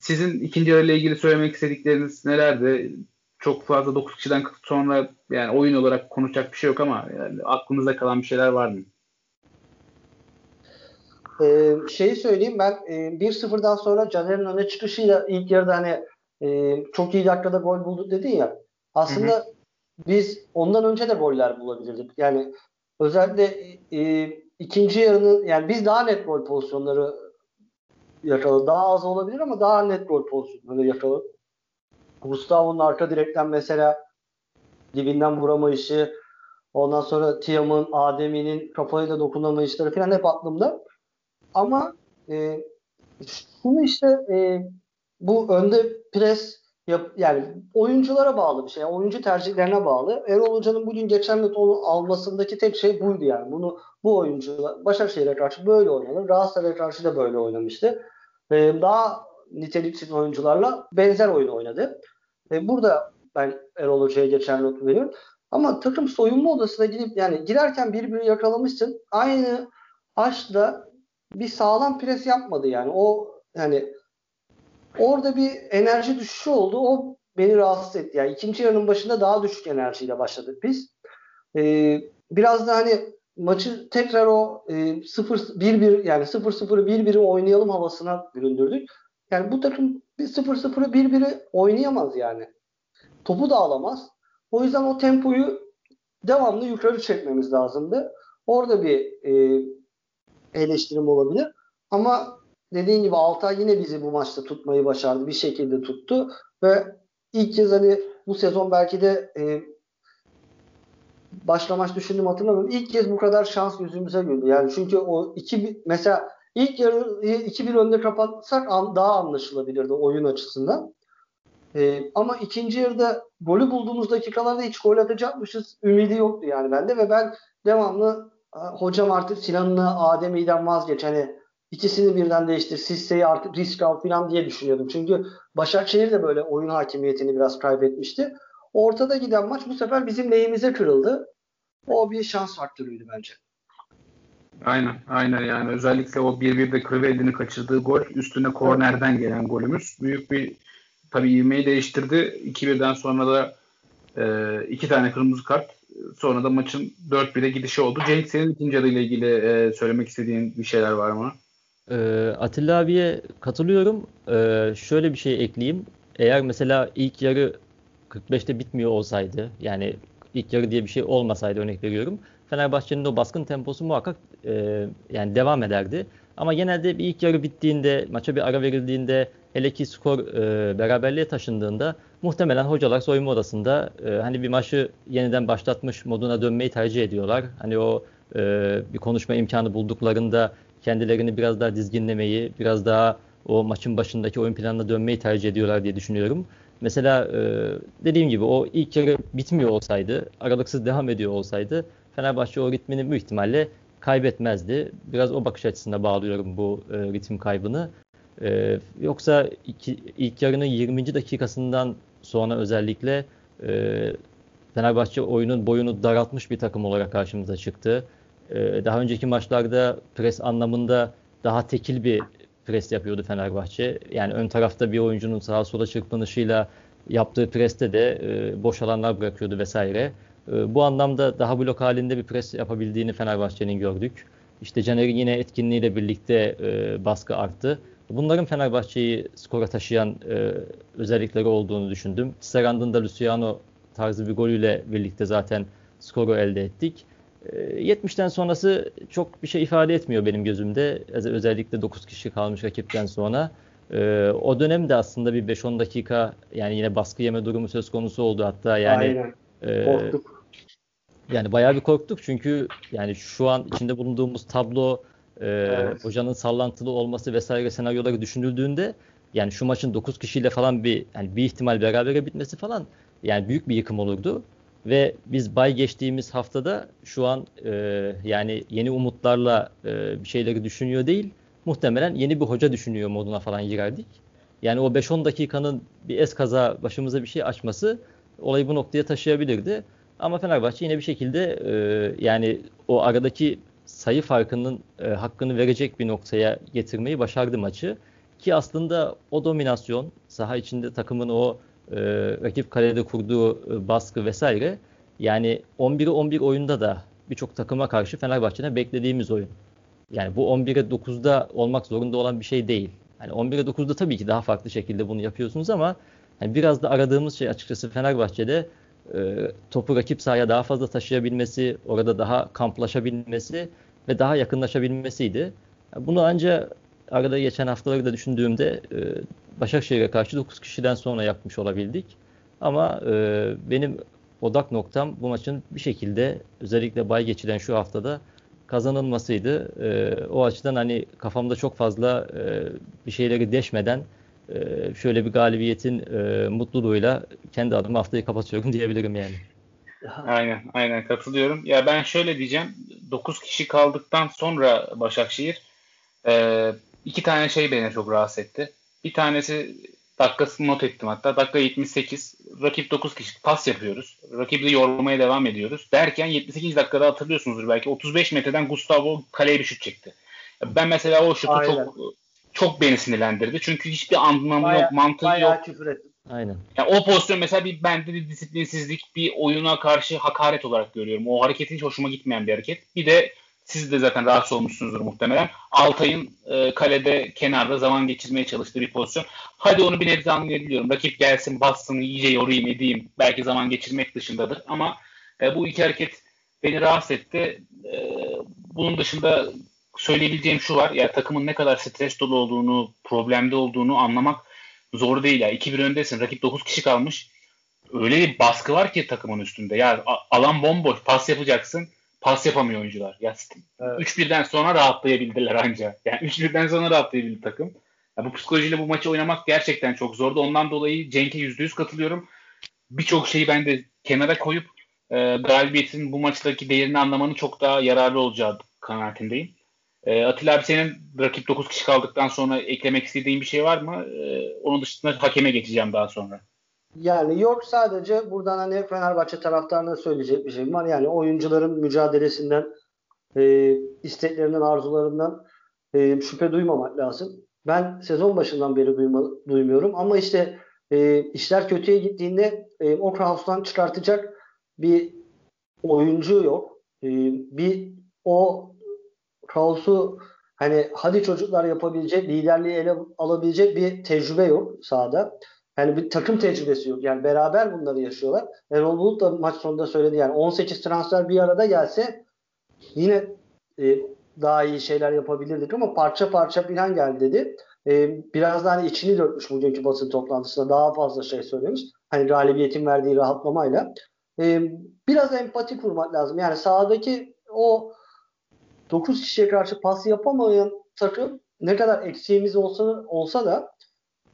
sizin ikinci yarıyla ilgili söylemek istedikleriniz nelerdi? Çok fazla 9 kişiden sonra yani oyun olarak konuşacak bir şey yok ama yani aklınızda kalan bir şeyler var mı? Ee, şeyi söyleyeyim ben e, 1-0'dan sonra Caner'in öne çıkışıyla ilk yarıda hani e, çok iyi dakikada gol bulduk dedin ya. Aslında hı hı. biz ondan önce de goller bulabilirdik. Yani özellikle e, ikinci yarının yani biz daha net gol pozisyonları yakaladık. Daha az olabilir ama daha net gol pozisyonları yakaladık. Gustavo'nun arka direkten mesela dibinden vuramayışı ondan sonra Tiam'ın, Adem'i'nin kafayla dokunamayışları falan hep aklımda. Ama e, şunu işte e, bu önde pres yap, yani oyunculara bağlı bir şey. Yani oyuncu tercihlerine bağlı. Erol Hoca'nın bugün geçen net onu almasındaki tek şey buydu yani. Bunu bu oyuncular Başakşehir'e karşı böyle oynadı. Galatasaray'a karşı da böyle oynamıştı. Ee, daha niteliksiz oyuncularla benzer oyun oynadı. E, burada ben Erol Hoca'ya geçen notu veriyorum. Ama takım soyunma odasına gidip yani girerken birbirini yakalamışsın. Aynı aşkla bir sağlam pres yapmadı yani. O yani orada bir enerji düşüşü oldu. O beni rahatsız etti. Yani ikinci yarının başında daha düşük enerjiyle başladık biz. Ee, biraz da hani maçı tekrar o e, 0 1-1 yani 0-0'ı 1-1'i oynayalım havasına büründürdük. Yani bu takım bir 0-0'ı 1-1'i oynayamaz yani. Topu da alamaz. O yüzden o tempoyu devamlı yukarı çekmemiz lazımdı. Orada bir e, eleştirim olabilir. Ama dediğin gibi Altay yine bizi bu maçta tutmayı başardı. Bir şekilde tuttu ve ilk kez hani bu sezon belki de e, başla maç düşündüm hatırlamıyorum. İlk kez bu kadar şans yüzümüze güldü. Yani çünkü o iki mesela ilk yarı 2-1 önde kapatsak daha anlaşılabilirdi oyun açısından. Ee, ama ikinci yarıda golü bulduğumuz dakikalarda hiç gol atacakmışız ümidi yoktu yani bende ve ben devamlı hocam artık Sinan'la Adem'i'den vazgeç hani ikisini birden değiştir Sisse'yi artık risk al falan diye düşünüyordum. Çünkü Başakşehir de böyle oyun hakimiyetini biraz kaybetmişti. Ortada giden maç bu sefer bizim lehimize kırıldı. O bir şans faktörüydü bence. Aynen, aynen yani özellikle o 1-1'de Crivelli'nin kaçırdığı gol üstüne kornerden gelen golümüz büyük bir tabii ivmeyi değiştirdi. 2-1'den sonra da e, iki tane kırmızı kart sonra da maçın 4-1'e gidişi oldu. Cenk senin ikinci adıyla ilgili e, söylemek istediğin bir şeyler var mı? E, Atilla abiye katılıyorum. E, şöyle bir şey ekleyeyim. Eğer mesela ilk yarı 45'te bitmiyor olsaydı yani ilk yarı diye bir şey olmasaydı örnek veriyorum. Fenerbahçe'nin o baskın temposu muhakkak e, yani devam ederdi. Ama genelde bir ilk yarı bittiğinde, maça bir ara verildiğinde, hele ki skor e, beraberliğe taşındığında muhtemelen hocalar soyunma odasında e, hani bir maçı yeniden başlatmış moduna dönmeyi tercih ediyorlar. Hani o e, bir konuşma imkanı bulduklarında kendilerini biraz daha dizginlemeyi, biraz daha o maçın başındaki oyun planına dönmeyi tercih ediyorlar diye düşünüyorum. Mesela e, dediğim gibi o ilk yarı bitmiyor olsaydı, aralıksız devam ediyor olsaydı Fenerbahçe o ritmini büyük ihtimalle kaybetmezdi. Biraz o bakış açısına bağlıyorum bu e, ritim kaybını. E, yoksa iki, ilk yarının 20. dakikasından sonra özellikle e, Fenerbahçe oyunun boyunu daraltmış bir takım olarak karşımıza çıktı. E, daha önceki maçlarda pres anlamında daha tekil bir pres yapıyordu Fenerbahçe. Yani ön tarafta bir oyuncunun sağa sola çırpınışıyla yaptığı preste de e, boş alanlar bırakıyordu vesaire. E, bu anlamda daha blok halinde bir pres yapabildiğini Fenerbahçe'nin gördük. İşte Caner'in yine etkinliğiyle birlikte e, baskı arttı. Bunların Fenerbahçe'yi skora taşıyan e, özellikleri olduğunu düşündüm. Serand'ın da Luciano tarzı bir golüyle birlikte zaten skoru elde ettik. 70'ten sonrası çok bir şey ifade etmiyor benim gözümde. Özellikle 9 kişi kalmış rakipten sonra. O dönemde aslında bir 5-10 dakika yani yine baskı yeme durumu söz konusu oldu hatta yani. Aynen. Korktuk. Yani bayağı bir korktuk çünkü yani şu an içinde bulunduğumuz tablo evet. hocanın sallantılı olması vesaire senaryoları düşünüldüğünde yani şu maçın 9 kişiyle falan bir yani bir ihtimal berabere bitmesi falan yani büyük bir yıkım olurdu. Ve biz bay geçtiğimiz haftada şu an e, yani yeni umutlarla e, bir şeyleri düşünüyor değil. Muhtemelen yeni bir hoca düşünüyor moduna falan girerdik. Yani o 5-10 dakikanın bir es kaza başımıza bir şey açması olayı bu noktaya taşıyabilirdi. Ama Fenerbahçe yine bir şekilde e, yani o aradaki sayı farkının e, hakkını verecek bir noktaya getirmeyi başardı maçı. Ki aslında o dominasyon, saha içinde takımın o e, rakip kalede kurduğu e, baskı vesaire yani 11'e 11 oyunda da birçok takıma karşı Fenerbahçe'ne beklediğimiz oyun. Yani bu 11'e 9'da olmak zorunda olan bir şey değil. Yani 11'e 9'da tabii ki daha farklı şekilde bunu yapıyorsunuz ama yani biraz da aradığımız şey açıkçası Fenerbahçe'de e, topu rakip sahaya daha fazla taşıyabilmesi, orada daha kamplaşabilmesi ve daha yakınlaşabilmesiydi. Bunu ancak arada geçen haftaları da düşündüğümde e, Başakşehir'e karşı 9 kişiden sonra yapmış olabildik. Ama e, benim odak noktam bu maçın bir şekilde özellikle bay geçilen şu haftada kazanılmasıydı. E, o açıdan hani kafamda çok fazla e, bir şeyleri deşmeden e, şöyle bir galibiyetin e, mutluluğuyla kendi adıma haftayı kapatıyorum diyebilirim yani. Aynen, aynen katılıyorum. Ya ben şöyle diyeceğim. 9 kişi kaldıktan sonra Başakşehir e, iki tane şey beni çok rahatsız etti. Bir tanesi dakikasını not ettim hatta. Dakika 78. Rakip 9 kişi pas yapıyoruz. Rakibi yormaya devam ediyoruz. Derken 78 dakikada hatırlıyorsunuzdur belki 35 metreden Gustavo kaleye bir şut çekti. Ben mesela o şutu Aynen. çok çok beni sinirlendirdi. Çünkü hiçbir anlamı bayağı, yok, mantığı bayağı yok. Küfür ettim. Aynen. Yani o pozisyon mesela bir bende bir disiplinsizlik, bir oyuna karşı hakaret olarak görüyorum. O hareketin hiç hoşuma gitmeyen bir hareket. Bir de siz de zaten rahatsız olmuşsunuzdur muhtemelen. Altay'ın e, kalede kenarda zaman geçirmeye çalıştığı bir pozisyon. Hadi onu bir nebze anlayabiliyorum. Rakip gelsin, bassın, iyice yorayım edeyim. Belki zaman geçirmek dışındadır. Ama e, bu iki hareket beni rahatsız etti. E, bunun dışında söyleyebileceğim şu var. Ya takımın ne kadar stres dolu olduğunu, problemde olduğunu anlamak zor değil. Ya. 2-1 öndesin. Rakip 9 kişi kalmış. Öyle bir baskı var ki takımın üstünde. Ya alan bomboş. Pas yapacaksın pas yapamıyor oyuncular. Ya evet. 3-1'den sonra rahatlayabildiler anca. Yani 3-1'den sonra rahatlayabildi takım. Ya bu psikolojiyle bu maçı oynamak gerçekten çok zordu. Ondan dolayı Cenk'e %100 katılıyorum. Birçok şeyi ben de kenara koyup e, galibiyetin bu maçtaki değerini anlamanın çok daha yararlı olacağı kanaatindeyim. E, Atilla abi senin rakip 9 kişi kaldıktan sonra eklemek istediğin bir şey var mı? E, onun dışında hakeme geçeceğim daha sonra. Yani yok sadece buradan hani Fenerbahçe taraftarına söyleyecek bir şey var. Yani oyuncuların mücadelesinden, e, isteklerinden, arzularından e, şüphe duymamak lazım. Ben sezon başından beri duyma, duymuyorum ama işte e, işler kötüye gittiğinde e, o Kraus'tan çıkartacak bir oyuncu yok. E, bir o Kraus'u hani hadi çocuklar yapabilecek, liderliği ele alabilecek bir tecrübe yok sahada. Yani bir takım tecrübesi yok. Yani beraber bunları yaşıyorlar. Erol Bulut da maç sonunda söyledi yani 18 transfer bir arada gelse yine e, daha iyi şeyler yapabilirdik ama parça parça plan geldi dedi. E, biraz daha hani içini dökmüş bugünkü basın toplantısında daha fazla şey söylemiş. Hani galibiyetin verdiği rahatlamayla. E, biraz empati kurmak lazım. Yani sahadaki o 9 kişiye karşı pas yapamayan takım ne kadar eksiğimiz olsa olsa da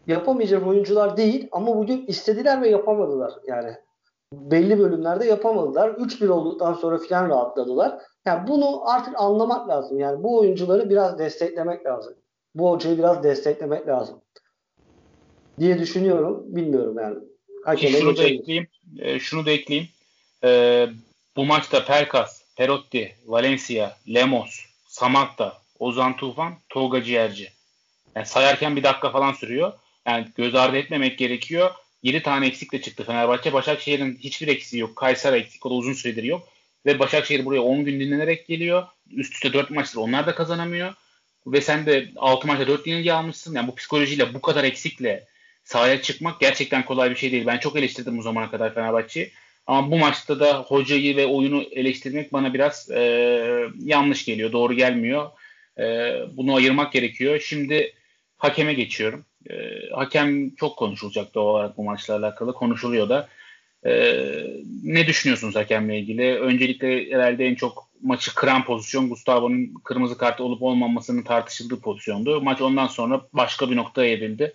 yapamayacak oyuncular değil ama bugün istediler ve yapamadılar yani. Belli bölümlerde yapamadılar. 3-1 olduktan sonra filan rahatladılar. Yani bunu artık anlamak lazım. Yani bu oyuncuları biraz desteklemek lazım. Bu hocayı biraz desteklemek lazım. Diye düşünüyorum. Bilmiyorum yani. Hakeme şunu da ekleyeyim. E, şunu da ekleyeyim. E, bu maçta Perkas, Perotti, Valencia, Lemos, Samatta, Ozan Tufan, Tolga Ciğerci. Yani sayarken bir dakika falan sürüyor. Yani göz ardı etmemek gerekiyor. 7 tane eksikle çıktı Fenerbahçe. Başakşehir'in hiçbir eksiği yok. Kayseri eksik. O da uzun süredir yok. Ve Başakşehir buraya 10 gün dinlenerek geliyor. Üst üste 4 maçtır onlar da kazanamıyor. Ve sen de 6 maçta 4 yenilgi almışsın. Yani bu psikolojiyle bu kadar eksikle sahaya çıkmak gerçekten kolay bir şey değil. Ben çok eleştirdim bu zamana kadar Fenerbahçe'yi. Ama bu maçta da hocayı ve oyunu eleştirmek bana biraz e, yanlış geliyor. Doğru gelmiyor. E, bunu ayırmak gerekiyor. Şimdi hakeme geçiyorum. E, hakem çok konuşulacak doğal olarak bu maçla alakalı. Konuşuluyor da. E, ne düşünüyorsunuz hakemle ilgili? Öncelikle herhalde en çok maçı kıran pozisyon Gustavo'nun kırmızı kartı olup olmamasının tartışıldığı pozisyondu. Maç ondan sonra başka bir noktaya evrildi.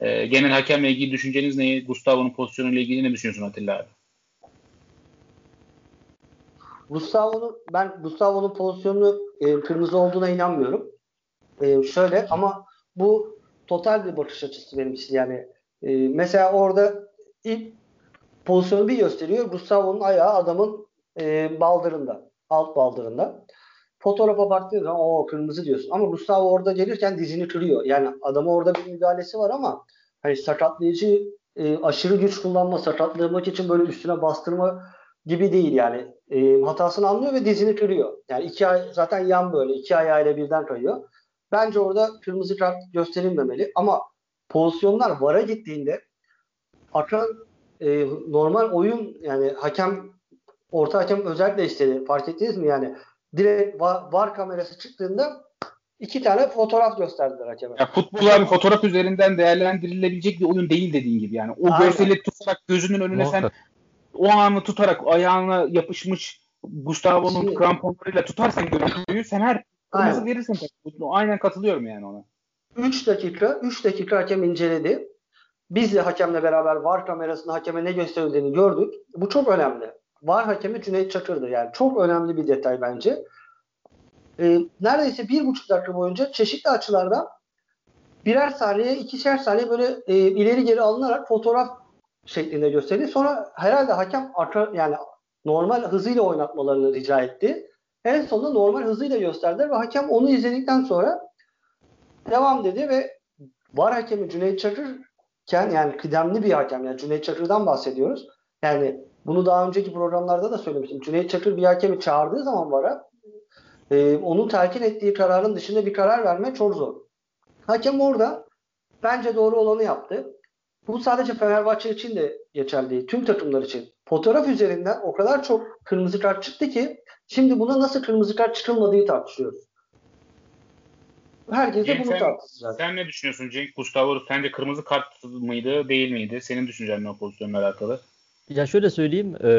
E, genel hakemle ilgili düşünceniz ne? Gustavo'nun pozisyonuyla ilgili ne düşünüyorsun Atilla abi? Gustavo'nun ben Gustavo'nun pozisyonu e, kırmızı olduğuna inanmıyorum. E, şöyle ama bu total bir bakış açısı benim için. Yani e, mesela orada ilk pozisyonu bir gösteriyor. Gustavo'nun ayağı adamın e, baldırında. Alt baldırında. Fotoğrafa baktığın zaman o kırmızı diyorsun. Ama Gustavo orada gelirken dizini kırıyor. Yani adamı orada bir müdahalesi var ama hani sakatlayıcı e, aşırı güç kullanma, sakatlamak için böyle üstüne bastırma gibi değil yani. E, hatasını anlıyor ve dizini kırıyor. Yani iki ay zaten yan böyle iki ayağıyla birden kayıyor. Bence orada kırmızı kart gösterilmemeli ama pozisyonlar VAR'a gittiğinde akan e, normal oyun yani hakem orta hakem özellikle istedi. Fark ettiniz mi yani? Direkt VAR, VAR kamerası çıktığında iki tane fotoğraf gösterdiler hakeme. Ya futbol abi fotoğraf üzerinden değerlendirilebilecek bir oyun değil dediğin gibi yani. O Aynen. görseli tutarak gözünün önüne sen o anı tutarak ayağına yapışmış Gustavo'nun kramponlarıyla tutarsan görüntüyü sen her Kırmızı verirsin. Aynen katılıyorum yani ona. 3 dakika, 3 dakika hakem inceledi. Biz de hakemle beraber VAR kamerasında hakeme ne gösterildiğini gördük. Bu çok önemli. VAR hakemi Cüneyt Çakır'dı. Yani çok önemli bir detay bence. Ee, neredeyse bir buçuk dakika boyunca çeşitli açılardan birer saniye, ikişer saniye böyle e, ileri geri alınarak fotoğraf şeklinde gösterdi. Sonra herhalde hakem arka, yani normal hızıyla oynatmalarını rica etti. En sonunda normal hızıyla gösterdiler ve hakem onu izledikten sonra devam dedi ve var hakemi Cüneyt Çakır yani kıdemli bir hakem yani Cüneyt Çakır'dan bahsediyoruz. Yani bunu daha önceki programlarda da söylemiştim. Cüneyt Çakır bir hakemi çağırdığı zaman VAR'a e, onun telkin ettiği kararın dışında bir karar verme çok zor. Hakem orada bence doğru olanı yaptı. Bu sadece Fenerbahçe için de geçerli değil. Tüm takımlar için. Fotoğraf üzerinden o kadar çok kırmızı kart çıktı ki şimdi buna nasıl kırmızı kart çıkılmadığı tartışıyoruz. Herkes de bunu tartışacak. Sen ne düşünüyorsun Cenk? Gustavo sence kırmızı kart mıydı değil miydi? Senin düşüncen ne o pozisyonla alakalı? Ya şöyle söyleyeyim. E,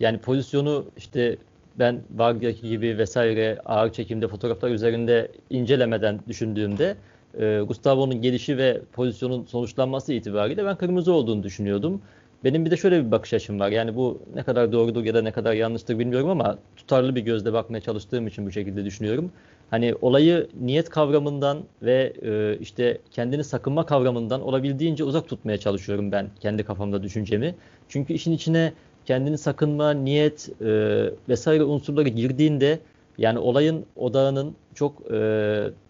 yani pozisyonu işte ben Varga'ki gibi vesaire ağır çekimde fotoğraflar üzerinde incelemeden düşündüğümde e, Gustavo'nun gelişi ve pozisyonun sonuçlanması itibariyle ben kırmızı olduğunu düşünüyordum. Benim bir de şöyle bir bakış açım var. Yani bu ne kadar doğrudur ya da ne kadar yanlıştır bilmiyorum ama tutarlı bir gözle bakmaya çalıştığım için bu şekilde düşünüyorum. Hani olayı niyet kavramından ve e, işte kendini sakınma kavramından olabildiğince uzak tutmaya çalışıyorum ben kendi kafamda düşüncemi. Çünkü işin içine kendini sakınma, niyet e, vesaire unsurları girdiğinde yani olayın odağının çok e,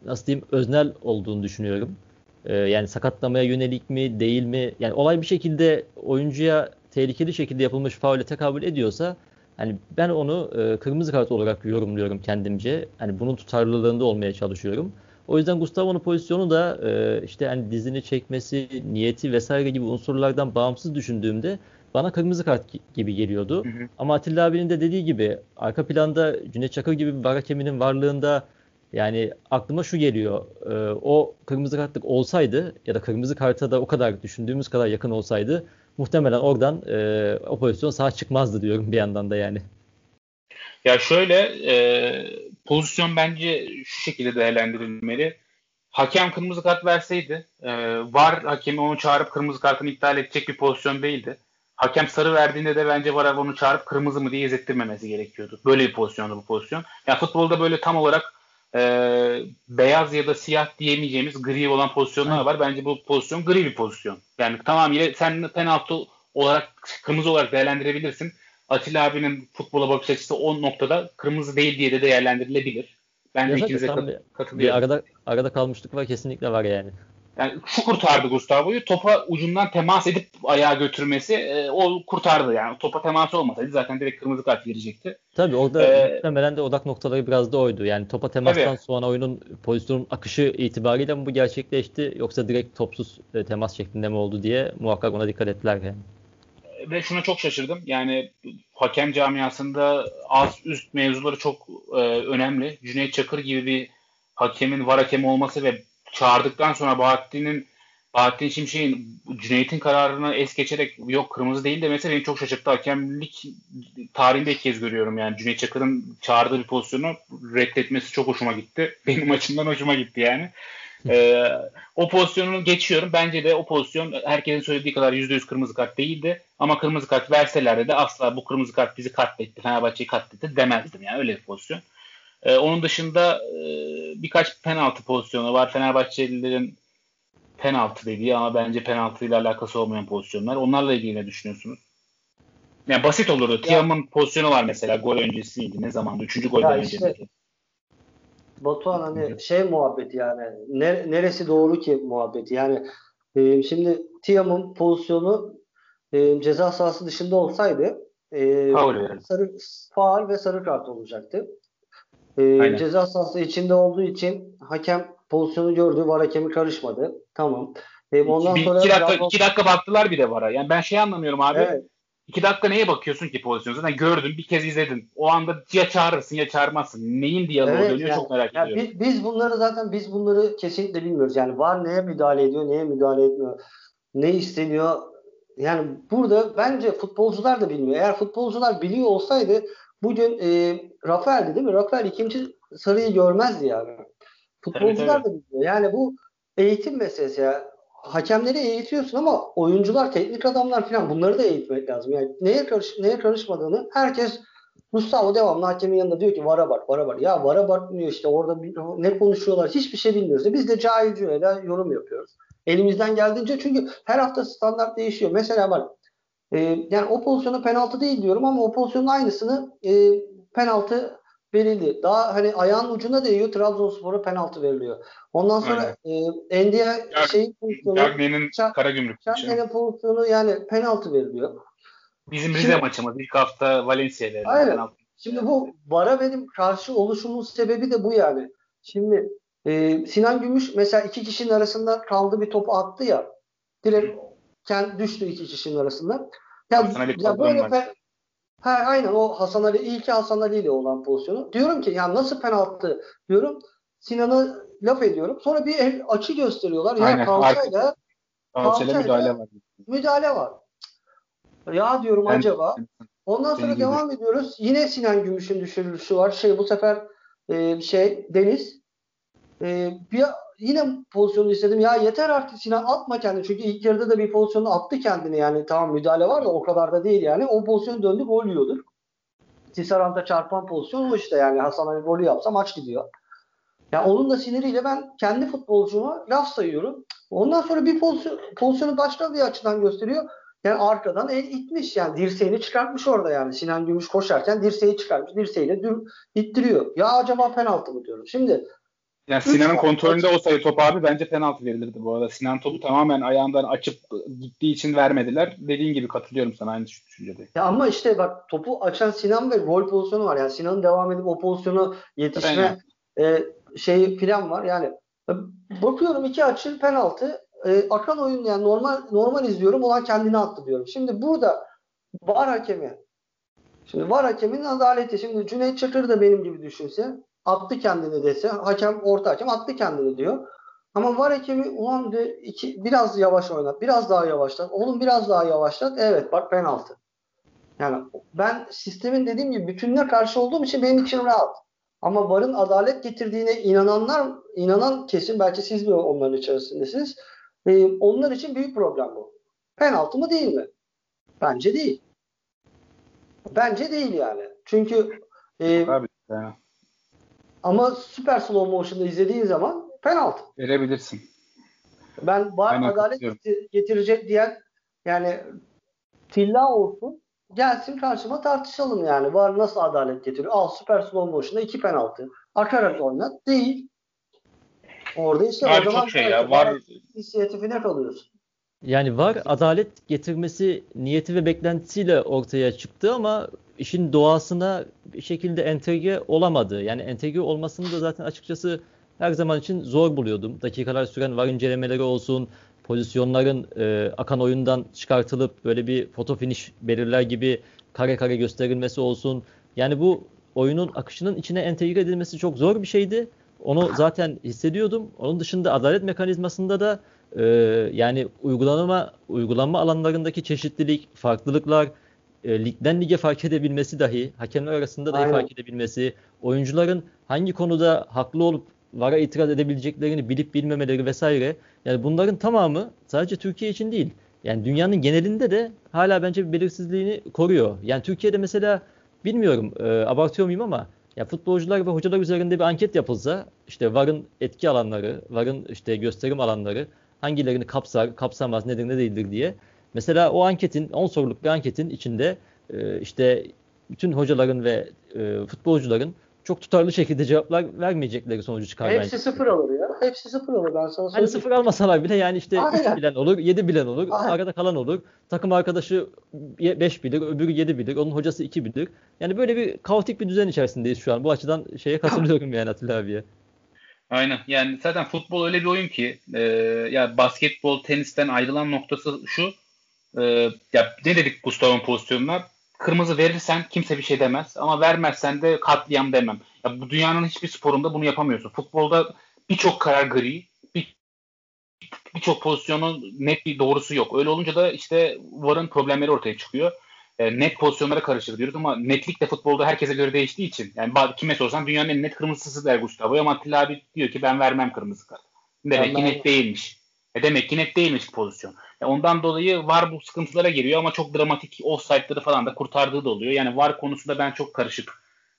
nasıl diyeyim öznel olduğunu düşünüyorum. E, yani sakatlamaya yönelik mi değil mi? Yani olay bir şekilde oyuncuya tehlikeli şekilde yapılmış faule tekabül ediyorsa hani ben onu e, kırmızı kart olarak yorumluyorum kendimce. Hani bunun tutarlılığında olmaya çalışıyorum. O yüzden Gustavo'nun pozisyonu da e, işte hani dizini çekmesi, niyeti vesaire gibi unsurlardan bağımsız düşündüğümde bana kırmızı kart gibi geliyordu. Hı hı. Ama Atilla abinin de dediği gibi arka planda Cüneyt Çakır gibi bir var hakeminin varlığında yani aklıma şu geliyor. E, o kırmızı kartlık olsaydı ya da kırmızı karta da o kadar düşündüğümüz kadar yakın olsaydı muhtemelen oradan e, o pozisyon sağ çıkmazdı diyorum bir yandan da yani. Ya şöyle e, pozisyon bence şu şekilde değerlendirilmeli. Hakem kırmızı kart verseydi e, var hakemi onu çağırıp kırmızı kartını iptal edecek bir pozisyon değildi. Hakem sarı verdiğinde de bence var onu çağırıp kırmızı mı diye izlettirmemesi gerekiyordu. Böyle bir pozisyonda bu pozisyon. Ya yani futbolda böyle tam olarak e, beyaz ya da siyah diyemeyeceğimiz gri olan pozisyonlar var. Bence bu pozisyon gri bir pozisyon. Yani tamamıyla sen penaltı olarak kırmızı olarak değerlendirebilirsin. Atilla abinin futbola bakış açısı o noktada kırmızı değil diye de değerlendirilebilir. Ben de ikinize kat- katılıyorum. Bir arada, arada kalmışlık var kesinlikle var yani. Yani şu kurtardı Gustavo'yu. Topa ucundan temas edip ayağa götürmesi e, o kurtardı yani. Topa temas olmasaydı zaten direkt kırmızı kart verecekti. Tabii orada ee, muhtemelen de odak noktaları biraz da oydu. Yani topa temastan tabii. sonra oyunun pozisyonun akışı itibariyle mi bu gerçekleşti yoksa direkt topsuz e, temas şeklinde mi oldu diye muhakkak ona dikkat ettiler yani. Ve şuna çok şaşırdım. Yani hakem camiasında az üst mevzuları çok e, önemli. Cüneyt Çakır gibi bir hakemin var hakemi olması ve çağırdıktan sonra Bahattin'in Bahattin Şimşek'in Cüneyt'in kararını es geçerek yok kırmızı değil demesi beni çok şaşırttı. Hakemlik tarihinde ilk kez görüyorum yani. Cüneyt Çakır'ın çağırdığı bir pozisyonu reddetmesi çok hoşuma gitti. Benim açımdan hoşuma gitti yani. ee, o pozisyonunu geçiyorum. Bence de o pozisyon herkesin söylediği kadar %100 kırmızı kart değildi. Ama kırmızı kart verselerdi de asla bu kırmızı kart bizi katletti, Fenerbahçe'yi katletti demezdim yani öyle bir pozisyon. Ee, onun dışında e, birkaç penaltı pozisyonu var. Fenerbahçelilerin penaltı dediği ama bence penaltı ile alakası olmayan pozisyonlar. Onlarla ilgili ne düşünüyorsunuz? Yani basit olurdu. Tiam'ın pozisyonu var mesela gol öncesiydi. Ne zamandı? Üçüncü golden işte, öncesiydi. Batuhan hani şey muhabbeti yani ne, neresi doğru ki muhabbeti yani e, şimdi Tiam'ın pozisyonu e, ceza sahası dışında olsaydı e, faul, sarı, faul ve sarı kart olacaktı. E, ceza sahası içinde olduğu için hakem pozisyonu gördü. Var hakemi karışmadı. Tamam. E, ondan bir, sonra iki dakika, Ramos... iki dakika baktılar bir de vara. Yani ben şey anlamıyorum abi. Evet. İki dakika neye bakıyorsun ki pozisyonu? Zaten gördün, bir kez izledin. O anda ya çağırırsın ya çağırmazsın. Neyin diyaloğu evet, dönüyor yani, çok merak yani ediyorum. Biz, biz bunları zaten biz bunları kesinlikle bilmiyoruz. Yani var neye müdahale ediyor, neye müdahale etmiyor, ne isteniyor. Yani burada bence futbolcular da bilmiyor. Eğer futbolcular biliyor olsaydı bugün e, Rafael'di değil mi? Rafael ikinci sarıyı görmezdi yani. Futbolcular da biliyor. Yani bu eğitim meselesi ya. Hakemleri eğitiyorsun ama oyuncular, teknik adamlar falan bunları da eğitmek lazım. Yani neye karış neye karışmadığını herkes Mustafa devamlı hakemin yanında diyor ki vara bak, vara bak. Ya vara bakmıyor işte orada bir, ne konuşuyorlar hiçbir şey bilmiyoruz. Biz de cahilce öyle yorum yapıyoruz. Elimizden geldiğince çünkü her hafta standart değişiyor. Mesela bak E, yani o pozisyona penaltı değil diyorum ama o pozisyonun aynısını e, penaltı verildi. Daha hani ayağın ucuna değiyor Trabzonspor'a penaltı veriliyor. Ondan sonra e, Endiye şey pozisyonu Cagney'in Karagümrük Cagney'in pozisyonu yani penaltı veriliyor. Bizim Rize Şimdi, maçımız ilk hafta Valencia ile. Aynen. Şimdi bu bara benim karşı oluşumun sebebi de bu yani. Şimdi e, Sinan Gümüş mesela iki kişinin arasında kaldı bir topu attı ya. Direkt kendi düştü iki kişinin arasında. Ya, ya böyle pe- ha, aynen o Hasan Ali ilk Hasan Ali ile olan pozisyonu. Diyorum ki ya nasıl penaltı diyorum. Sinan'a laf ediyorum. Sonra bir el, açı gösteriyorlar. Ya kalçayla kalçayla müdahale var. Müdahale var. Ya diyorum ben, acaba. Ondan sonra devam gibi. ediyoruz. Yine Sinan Gümüş'ün düşürülüşü var. Şey bu sefer e, şey Deniz e, bir yine pozisyonu istedim. Ya yeter artık Sinan atma kendini. Çünkü ilk yarıda da bir pozisyonu attı kendini. Yani tamam müdahale var da o kadar da değil yani. O pozisyon döndü gol yiyordur. Tisarant'a çarpan pozisyon o işte yani Hasan Ali golü yapsa maç gidiyor. Ya yani onun da siniriyle ben kendi futbolcuma laf sayıyorum. Ondan sonra bir pozisyon, pozisyonu başka bir açıdan gösteriyor. Yani arkadan el itmiş yani dirseğini çıkartmış orada yani. Sinan Gümüş koşarken dirseği çıkartmış. Dirseğiyle dür, ittiriyor. Ya acaba penaltı mı diyorum. Şimdi yani Sinan'ın kontrolünde olsaydı top abi bence penaltı verilirdi bu arada. Sinan topu tamamen ayağından açıp gittiği için vermediler. Dediğin gibi katılıyorum sana aynı düşüncede. Ya ama işte bak topu açan Sinan ve gol pozisyonu var. Yani Sinan'ın devam edip o pozisyonu yetişme e, şeyi plan var. Yani bakıyorum iki açı penaltı e, akan oyun yani normal normal izliyorum olan kendini attı diyorum. Şimdi burada var hakemi Şimdi var hakemin adaleti. Şimdi Cüneyt Çakır da benim gibi düşünse attı kendini dese hakem orta hakem attı kendini diyor. Ama var hakemi ulan de iki, biraz yavaş oynat. Biraz daha yavaşlat. Oğlum biraz daha yavaşlat. Evet bak penaltı. Yani ben sistemin dediğim gibi bütününe karşı olduğum için benim için rahat. Ama varın adalet getirdiğine inananlar, inanan kesin belki siz de onların içerisindesiniz. E, onlar için büyük problem bu. Penaltı mı değil mi? Bence değil. Bence değil yani. Çünkü e, Abi, yani. Ama süper slow motion'da izlediğin zaman penaltı. Verebilirsin. Ben var adalet getir, getirecek diyen yani tilla olsun gelsin karşıma tartışalım yani. Var nasıl adalet getiriyor? Al süper slow motion'da iki penaltı. Akarak oynat. Değil. Orada işte var o zaman çok şey ya. Var inisiyatifine kalıyorsun. Yani var adalet getirmesi niyeti ve beklentisiyle ortaya çıktı ama işin doğasına bir şekilde entegre olamadı. Yani entegre olmasını da zaten açıkçası her zaman için zor buluyordum. Dakikalar süren var incelemeleri olsun, pozisyonların e, akan oyundan çıkartılıp böyle bir foto finish belirler gibi kare kare gösterilmesi olsun. Yani bu oyunun akışının içine entegre edilmesi çok zor bir şeydi. Onu zaten hissediyordum. Onun dışında adalet mekanizmasında da e, yani uygulanma uygulanma alanlarındaki çeşitlilik, farklılıklar, e, ligden lige fark edebilmesi dahi, hakemler arasında dahi Aynen. fark edebilmesi, oyuncuların hangi konuda haklı olup VAR'a itiraz edebileceklerini bilip bilmemeleri vesaire. Yani bunların tamamı sadece Türkiye için değil. Yani dünyanın genelinde de hala bence bir belirsizliğini koruyor. Yani Türkiye'de mesela bilmiyorum e, abartıyor muyum ama ya futbolcular ve hocalar üzerinde bir anket yapılsa işte VAR'ın etki alanları, VAR'ın işte gösterim alanları hangilerini kapsar, kapsamaz, nedir, ne değildir diye. Mesela o anketin, 10 soruluk bir anketin içinde e, işte bütün hocaların ve e, futbolcuların çok tutarlı şekilde cevaplar vermeyecekleri sonucu çıkar Hepsi bence. sıfır alır ya. Hepsi sıfır alır ben sana söyleyeyim. Hani sıfır almasalar bile yani işte 3 bilen olur, 7 bilen olur, Aynen. arada kalan olur. Takım arkadaşı 5 bilir, öbürü 7 bilir, onun hocası 2 bilir. Yani böyle bir kaotik bir düzen içerisindeyiz şu an. Bu açıdan şeye katılıyorum yani Atilla abiye. Aynen. Yani zaten futbol öyle bir oyun ki e, ya basketbol tenisten ayrılan noktası şu. E, ya ne dedik Gustav'ın pozisyonlar? Kırmızı verirsen kimse bir şey demez ama vermezsen de katliam demem. Ya bu dünyanın hiçbir sporunda bunu yapamıyorsun. Futbolda birçok karar gri, birçok bir pozisyonun net bir doğrusu yok. Öyle olunca da işte varın problemleri ortaya çıkıyor e, net pozisyonlara karışır diyoruz ama netlik de futbolda herkese göre değiştiği için yani kime sorsan dünyanın en net kırmızısı der Gustavo ama Atilla abi diyor ki ben vermem kırmızı kart. Demek ki net değilmiş. E demek ki net değilmiş pozisyon. E ondan dolayı var bu sıkıntılara giriyor ama çok dramatik offside'ları falan da kurtardığı da oluyor. Yani var konusunda ben çok karışık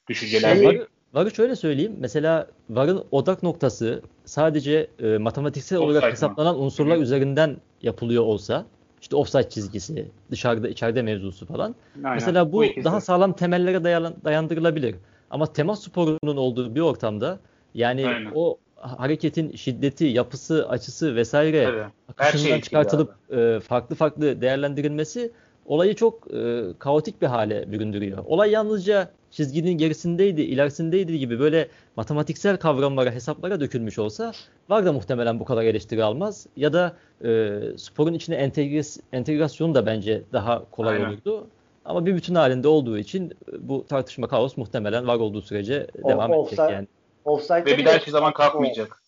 düşüncelerdeyim. Şey, VAR'ı şöyle söyleyeyim. Mesela VAR'ın odak noktası sadece e, matematiksel olarak hesaplanan unsurlar Hı. üzerinden yapılıyor olsa işte offside çizgisi, dışarıda içeride mevzusu falan. Aynen. Mesela bu, Bu daha sağlam temellere dayan- dayandırılabilir. Ama temas sporunun olduğu bir ortamda yani Aynen. o hareketin şiddeti, yapısı, açısı vesaire Tabii. Her akışından şey çıkartılıp e, farklı farklı değerlendirilmesi olayı çok e, kaotik bir hale büründürüyor. Olay yalnızca çizginin gerisindeydi, ilerisindeydi gibi böyle matematiksel kavramlara, hesaplara dökülmüş olsa var da muhtemelen bu kadar eleştiri almaz. Ya da e, sporun içine entegres, entegrasyonu da bence daha kolay Aynen. olurdu. Ama bir bütün halinde olduğu için bu tartışma kaos muhtemelen var olduğu sürece O- devam edecek offside- yani. Offside'de Ve bir daha hiçbir zaman kalkmayacak.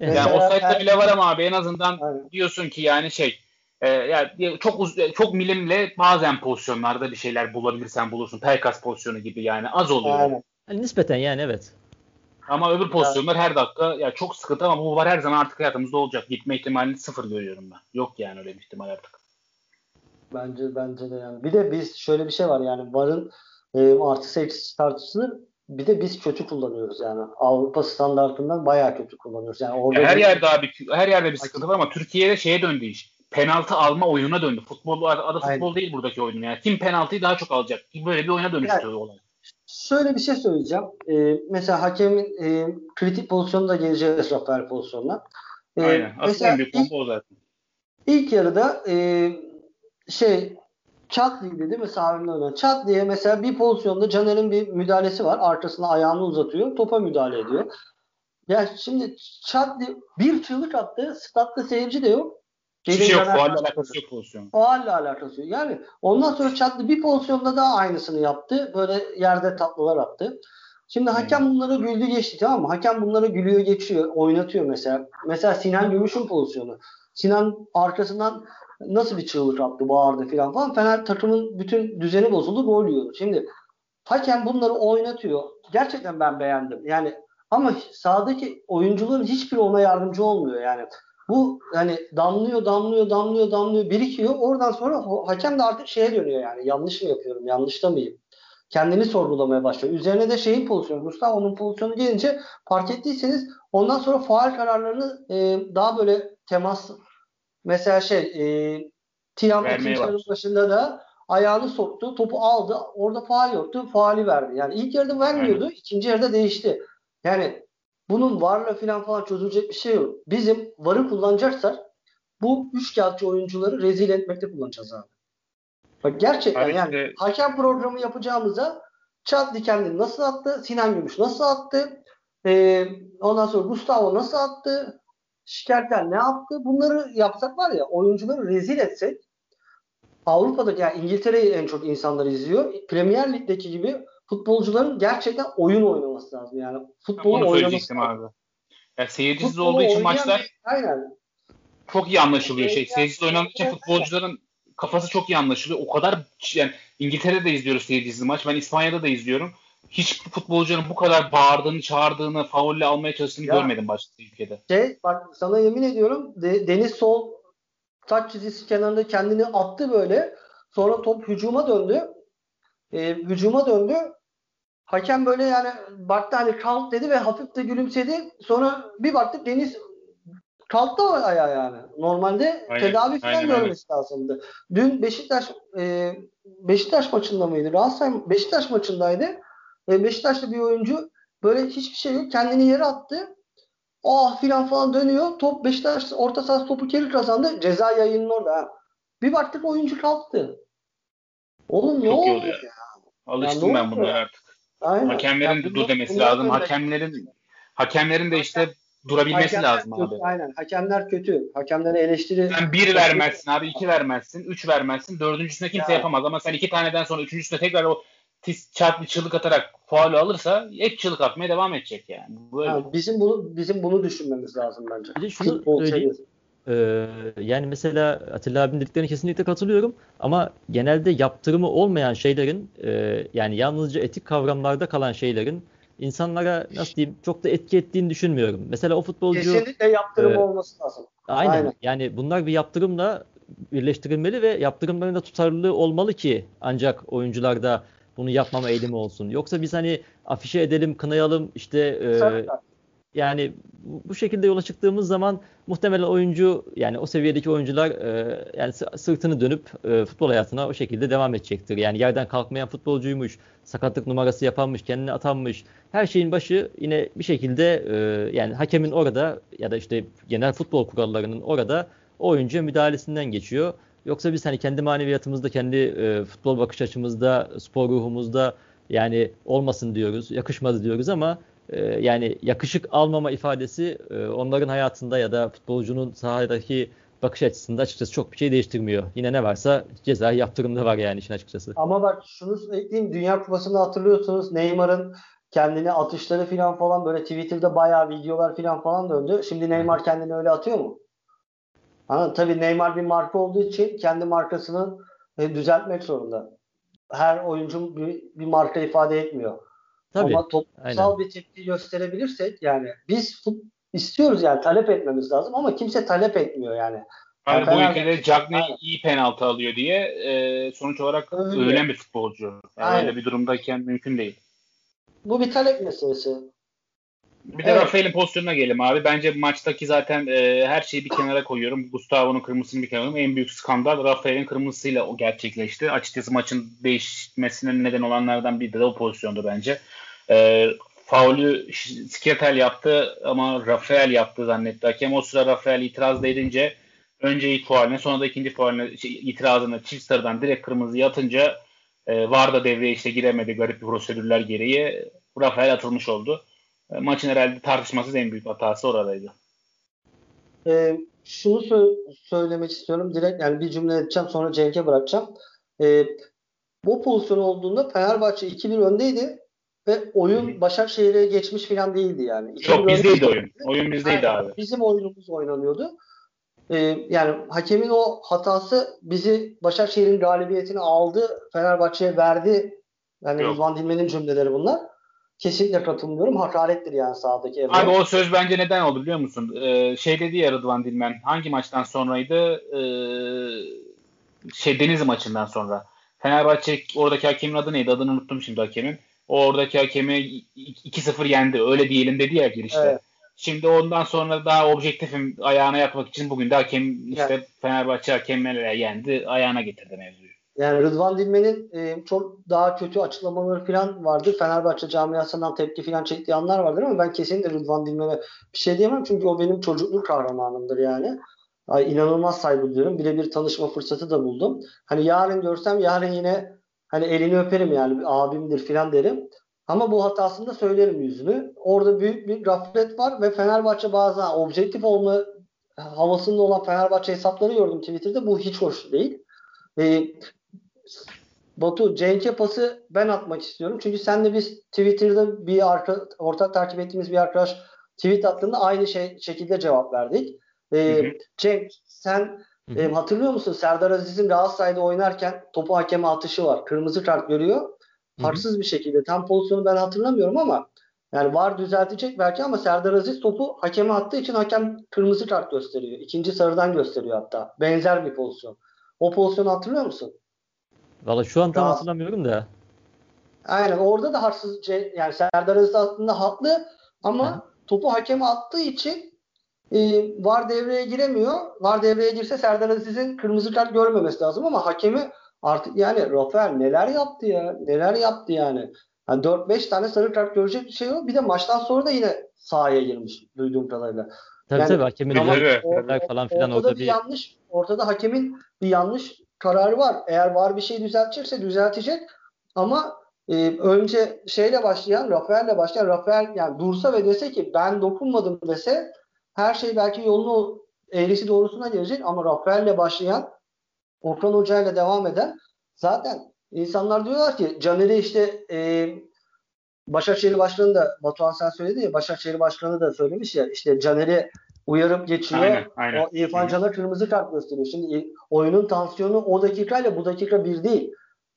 Evet. Yani Mesela offside'da bile var ama abi en azından Aynen. diyorsun ki yani şey e, yani çok uz- çok milimle bazen pozisyonlarda bir şeyler bulabilirsen bulursun. Pelkas pozisyonu gibi yani az oluyor. Aynen. Hani nispeten yani evet. Ama öbür pozisyonlar her dakika ya çok sıkıntı ama bu var her zaman artık hayatımızda olacak. Gitme ihtimalini sıfır görüyorum ben. Yok yani öyle bir ihtimal artık. Bence bence de yani. Bir de biz şöyle bir şey var yani VAR'ın e, artı eksi tartışılır. Bir de biz kötü kullanıyoruz yani. Avrupa standartından bayağı kötü kullanıyoruz. Yani orada her bir- yerde abi her yerde bir sıkıntı var ama Türkiye'de şeye döndü iş. Penaltı alma oyuna döndü. Futbol adı futbol Aynen. değil buradaki oyun yani. Kim penaltıyı daha çok alacak? Böyle bir oyuna dönüştü Yani- olay. Şöyle bir şey söyleyeceğim. Ee, mesela hakemin e, kritik pozisyonunda geleceğiz Rafael pozisyonuna. Ee, Aynen. Aslında mesela büyük ilk, o zaten. ilk yarıda e, şey Çatlı'ydı değil mi sahibinden oynayan? Çatlı'ya mesela bir pozisyonda Caner'in bir müdahalesi var. Arkasına ayağını uzatıyor. Topa müdahale ediyor. Ya şimdi Çatlı bir çığlık attı. Statta seyirci de yok. Hiçbir şey yok. Başladı. alakası yok pozisyon. Faalle alakası yok. Yani ondan sonra Çatlı bir pozisyonda daha aynısını yaptı. Böyle yerde tatlılar attı. Şimdi hakem bunlara güldü geçti tamam mı? Hakem bunlara gülüyor geçiyor. Oynatıyor mesela. Mesela Sinan Gümüş'ün pozisyonu. Sinan arkasından nasıl bir çığlık attı bağırdı filan falan. Fener takımın bütün düzeni bozuldu. Gol yiyordu. Şimdi hakem bunları oynatıyor. Gerçekten ben beğendim. Yani ama sahadaki oyuncuların hiçbiri ona yardımcı olmuyor yani. Bu hani damlıyor, damlıyor, damlıyor, damlıyor, birikiyor. Oradan sonra hakem de artık şeye dönüyor yani. Yanlış mı yapıyorum, yanlış da mıyım? Kendini sorgulamaya başlıyor. Üzerine de şeyin pozisyonu, Gustavo'nun pozisyonu gelince fark ettiyseniz ondan sonra faal kararlarını e, daha böyle temas mesela şey e, Tiam ikinci başladı. başında da ayağını soktu, topu aldı. Orada faal yoktu, faali verdi. Yani ilk yarıda vermiyordu, ikinci yarıda değişti. Yani bunun varla filan falan çözülecek bir şey yok. Bizim varı kullanacaksak bu üç kağıtçı oyuncuları rezil etmekte kullanacağız abi. Bak gerçekten Abi yani hakem programı yapacağımıza Chadli kendini nasıl attı? Sinan Gümüş nasıl attı? Ee, ondan sonra Gustavo nasıl attı? Şikertel ne yaptı? Bunları yapsak var ya oyuncuları rezil etsek Avrupa'daki yani İngiltere'yi en çok insanlar izliyor. Premier Lig'deki gibi futbolcuların gerçekten oyun oynaması lazım. Yani futbolu Onu oynaması lazım. abi. Ya seyircisiz Futbolu olduğu için maçlar aynen. çok iyi anlaşılıyor. Şey, seyircisiz oynadığı için futbolcuların kafası çok iyi anlaşılıyor. O kadar yani İngiltere'de de izliyoruz seyircisiz maç. Ben İspanya'da da izliyorum. Hiç futbolcuların bu kadar bağırdığını, çağırdığını, faulle almaya çalıştığını Ya. görmedim başka ülkede. Şey bak sana yemin ediyorum De- Deniz Sol taç çizgisi kenarında kendini attı böyle. Sonra top hücuma döndü. Ee, hücuma döndü. Hakem böyle yani baktı hani kalk dedi ve hafif de gülümsedi. Sonra bir baktık Deniz kalktı o ayağa yani. Normalde Aynen, tedavi falan aynen, görmesi lazımdı. Dün Beşiktaş e, Beşiktaş maçında mıydı? Galatasaray Beşiktaş maçındaydı. E, Beşiktaş'ta bir oyuncu böyle hiçbir şey yok. Kendini yere attı. Ah filan falan dönüyor. Top Beşiktaş orta sahası topu geri kazandı. Ceza yayının orada. ha. Bir baktık oyuncu kalktı. Oğlum ne oldu ya? Alıştım Ya ben bunlara artık. Aynen. Hakemlerin Ya de dur bunlar- demesi bunlar lazım. böyle- Hakemlerin hakemlerin de işte durabilmesi lazım kötü, abi. Aynen. Hakemler kötü. Hakemlere eleştiri. Sen bir vermezsin abi, iki vermezsin, üç vermezsin. Dördüncüsüne kimse Ya. yapamaz ama sen iki taneden sonra üçüncüsüne tekrar o tis, çarp bir çığlık atarak faulü alırsa hep çığlık atmaya devam edecek yani. Böyle. Ha, bizim bunu bizim bunu düşünmemiz lazım bence. Bir de şunu söyleyeyim. Ee, yani mesela Atilla abinin dediklerine kesinlikle katılıyorum ama genelde yaptırımı olmayan şeylerin e, yani yalnızca etik kavramlarda kalan şeylerin insanlara nasıl diyeyim çok da etki ettiğini düşünmüyorum. Mesela o futbolcu Kesinlikle yaptırım e, olması lazım. aynen, aynen. yani bunlar bir yaptırımla birleştirilmeli ve yaptırımların da tutarlılığı olmalı ki ancak oyuncularda bunu yapmama eğilimi olsun. Yoksa biz hani afişe edelim, kınayalım işte e, yani bu şekilde yola çıktığımız zaman muhtemelen oyuncu yani o seviyedeki oyuncular e, yani sırtını dönüp e, futbol hayatına o şekilde devam edecektir. Yani yerden kalkmayan futbolcuymuş, sakatlık numarası yapanmış, kendini atanmış. Her şeyin başı yine bir şekilde e, yani hakemin orada ya da işte genel futbol kurallarının orada o oyuncuya müdahalesinden geçiyor. Yoksa biz hani kendi maneviyatımızda, kendi e, futbol bakış açımızda, spor ruhumuzda yani olmasın diyoruz, yakışmadı diyoruz ama e, yani yakışık almama ifadesi e, onların hayatında ya da futbolcunun sahadaki bakış açısında açıkçası çok bir şey değiştirmiyor. Yine ne varsa ceza yaptırımda var yani işin açıkçası. Ama bak şunu ekleyeyim. Dünya Kupası'nda hatırlıyorsunuz Neymar'ın kendini atışları falan falan böyle Twitter'da bayağı videolar falan falan döndü. Şimdi Neymar kendini öyle atıyor mu? Anladın? Tabii Neymar bir marka olduğu için kendi markasını e, düzeltmek zorunda. Her oyuncu bir, bir marka ifade etmiyor. Tabii. Ama toplumsal Aynen. bir tepki gösterebilirsek yani biz istiyoruz yani talep etmemiz lazım ama kimse talep etmiyor yani. Hani yani bu ülkede Cagney iyi penaltı alıyor diye e, sonuç olarak öyle, öyle bir futbolcu. Yani öyle bir durumdayken mümkün değil. Bu bir talep meselesi. Bir de evet. Rafael'in pozisyonuna gelelim abi. Bence maçtaki zaten e, her şeyi bir kenara koyuyorum. Gustavo'nun kırmızısını bir kenara koyuyorum. En büyük skandal Rafael'in kırmızısıyla o gerçekleşti. Açıkçası maçın değişmesine neden olanlardan biri de o pozisyondu bence. E, faulü Skirtel yaptı ama Rafael yaptı zannetti hakem. O sıra Rafael itiraz edince önce ilk fauline sonra da ikinci fauline şey, itirazını çift sarıdan direkt kırmızı yatınca e, VAR da devreye işte giremedi garip bir prosedürler gereği. Rafael atılmış oldu. E, maçın herhalde tartışmasız en büyük hatası oradaydı. E, şunu sö- söylemek istiyorum. Direkt yani bir cümle edeceğim sonra Cenk'e bırakacağım. E, bu pozisyon olduğunda Fenerbahçe 2-1 öndeydi ve oyun Başakşehir'e geçmiş falan değildi yani. Yok bizdeydi oyun. Oyun bizdeydi Aynen. abi. Bizim oyunumuz oynanıyordu. Ee, yani hakemin o hatası bizi Başakşehir'in galibiyetini aldı. Fenerbahçe'ye verdi. Yani Yok. Rıdvan Dilmen'in cümleleri bunlar. Kesinlikle katılmıyorum. Hakarettir yani sahadaki evre. Abi o söz bence neden oldu biliyor musun? Ee, şey dedi ya Rıdvan Dilmen. Hangi maçtan sonraydı? Ee, şey Denizli maçından sonra. Fenerbahçe oradaki hakemin adı neydi? Adını unuttum şimdi hakemin. O oradaki hakemi 2-0 yendi. Öyle diyelim dedi ya girişte. Evet. Şimdi ondan sonra daha objektifim ayağına yakmak için bugün de hakem işte yani. Fenerbahçe hakemlerle yendi. Ayağına getirdi mevzuyu. Yani Rıdvan Dilmen'in e, çok daha kötü açıklamaları falan vardı. Fenerbahçe camiasından tepki falan çektiği anlar vardır ama ben kesinlikle Rıdvan Dilmen'e bir şey diyemem. Çünkü o benim çocukluk kahramanımdır yani. Ay, inanılmaz saygı duyuyorum. Birebir tanışma fırsatı da buldum. Hani yarın görsem yarın yine hani elini öperim yani abimdir falan derim. Ama bu hatasını da söylerim yüzünü. Orada büyük bir gaflet var ve Fenerbahçe bazen objektif olma havasında olan Fenerbahçe hesapları gördüm Twitter'da. Bu hiç hoş değil. Ee, Batu, Cenk'e pası ben atmak istiyorum. Çünkü sen de biz Twitter'da bir arka, ortak takip ettiğimiz bir arkadaş tweet attığında aynı şey şekilde cevap verdik. Ee, hı hı. Cenk sen hı. E, hatırlıyor musun? Serdar Aziz'in Galatasaray'da oynarken topu hakeme atışı var. Kırmızı kart görüyor. Haksız bir şekilde. Tam pozisyonu ben hatırlamıyorum ama yani var düzeltecek belki ama Serdar Aziz topu hakeme attığı için hakem kırmızı kart gösteriyor. İkinci sarıdan gösteriyor hatta. Benzer bir pozisyon. O pozisyonu hatırlıyor musun? Valla şu an tam Daha... hatırlamıyorum da. Aynen orada da haksız yani Serdar Aziz aslında haklı ama Hı. topu hakeme attığı için e, var devreye giremiyor. Var devreye girse Serdar Aziz'in kırmızı kart görmemesi lazım ama hakemi artık yani Rafael neler yaptı ya neler yaptı yani. yani 4-5 tane sarı kart görecek bir şey yok. Bir de maçtan sonra da yine sahaya girmiş duyduğum kadarıyla. Tabii yani, tabii hakemin orada, falan filan orada bir, bir yanlış ortada hakemin bir yanlış kararı var. Eğer var bir şey düzeltecekse düzeltecek ama e, önce şeyle başlayan Rafael'le başlayan Rafael yani dursa ve dese ki ben dokunmadım dese her şey belki yolunu eğrisi doğrusuna gelecek ama Rafael'le başlayan Okan Hoca devam eden zaten insanlar diyorlar ki Caner'i işte e, Başakşehir Başkanı da Batuhan sen söyledi ya Başakşehir Başkanı da söylemiş ya işte Caner'i uyarıp geçiyor. Aynen, aynen. O İrfan Can'a kırmızı kart gösteriyor. Şimdi oyunun tansiyonu o dakikayla bu dakika bir değil.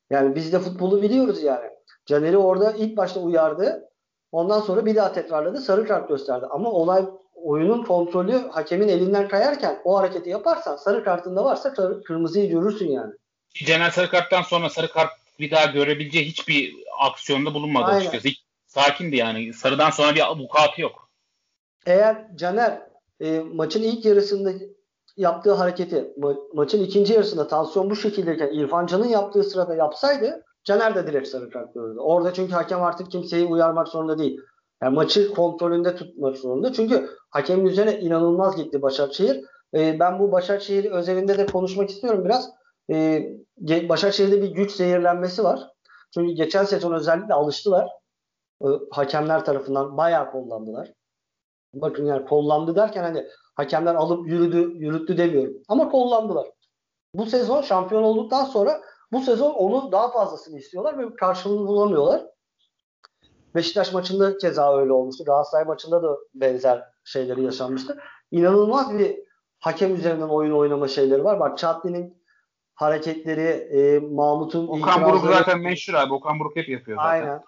Yani biz de futbolu biliyoruz yani. Caner'i orada ilk başta uyardı. Ondan sonra bir daha tekrarladı. Sarı kart gösterdi. Ama olay oyunun kontrolü hakemin elinden kayarken o hareketi yaparsan sarı kartında varsa kırmızıyı görürsün yani. Caner sarı karttan sonra sarı kart bir daha görebileceği hiçbir aksiyonda bulunmadı Aynen. açıkçası. Sakindi yani. Sarıdan sonra bir avukatı yok. eğer Caner e, maçın ilk yarısında yaptığı hareketi ma- maçın ikinci yarısında tansiyon bu şekildeyken İrfan Can'ın yaptığı sırada yapsaydı Caner de direkt sarı kart görürdü. Orada çünkü hakem artık kimseyi uyarmak zorunda değil. Yani maçı kontrolünde tutmak zorunda. Çünkü hakemin üzerine inanılmaz gitti Başakşehir. E, ben bu Başakşehir özelinde de konuşmak istiyorum biraz. E, Başakşehir'de bir güç zehirlenmesi var. Çünkü geçen sezon özellikle alıştılar. E, hakemler tarafından bayağı kullandılar. Bakın yani kollandı derken hani hakemler alıp yürüdü, yürüttü demiyorum. Ama kollandılar. Bu sezon şampiyon olduktan sonra bu sezon onu daha fazlasını istiyorlar ve karşılığını bulamıyorlar. Beşiktaş maçında keza öyle olmuştu. Galatasaray maçında da benzer şeyleri yaşanmıştı. İnanılmaz bir hakem üzerinden oyun oynama şeyleri var. Bak Chatli'nin hareketleri, e, Mahmut'un Okan Buruk zaten meşhur abi. Okan Buruk hep yapıyor zaten. Aynen.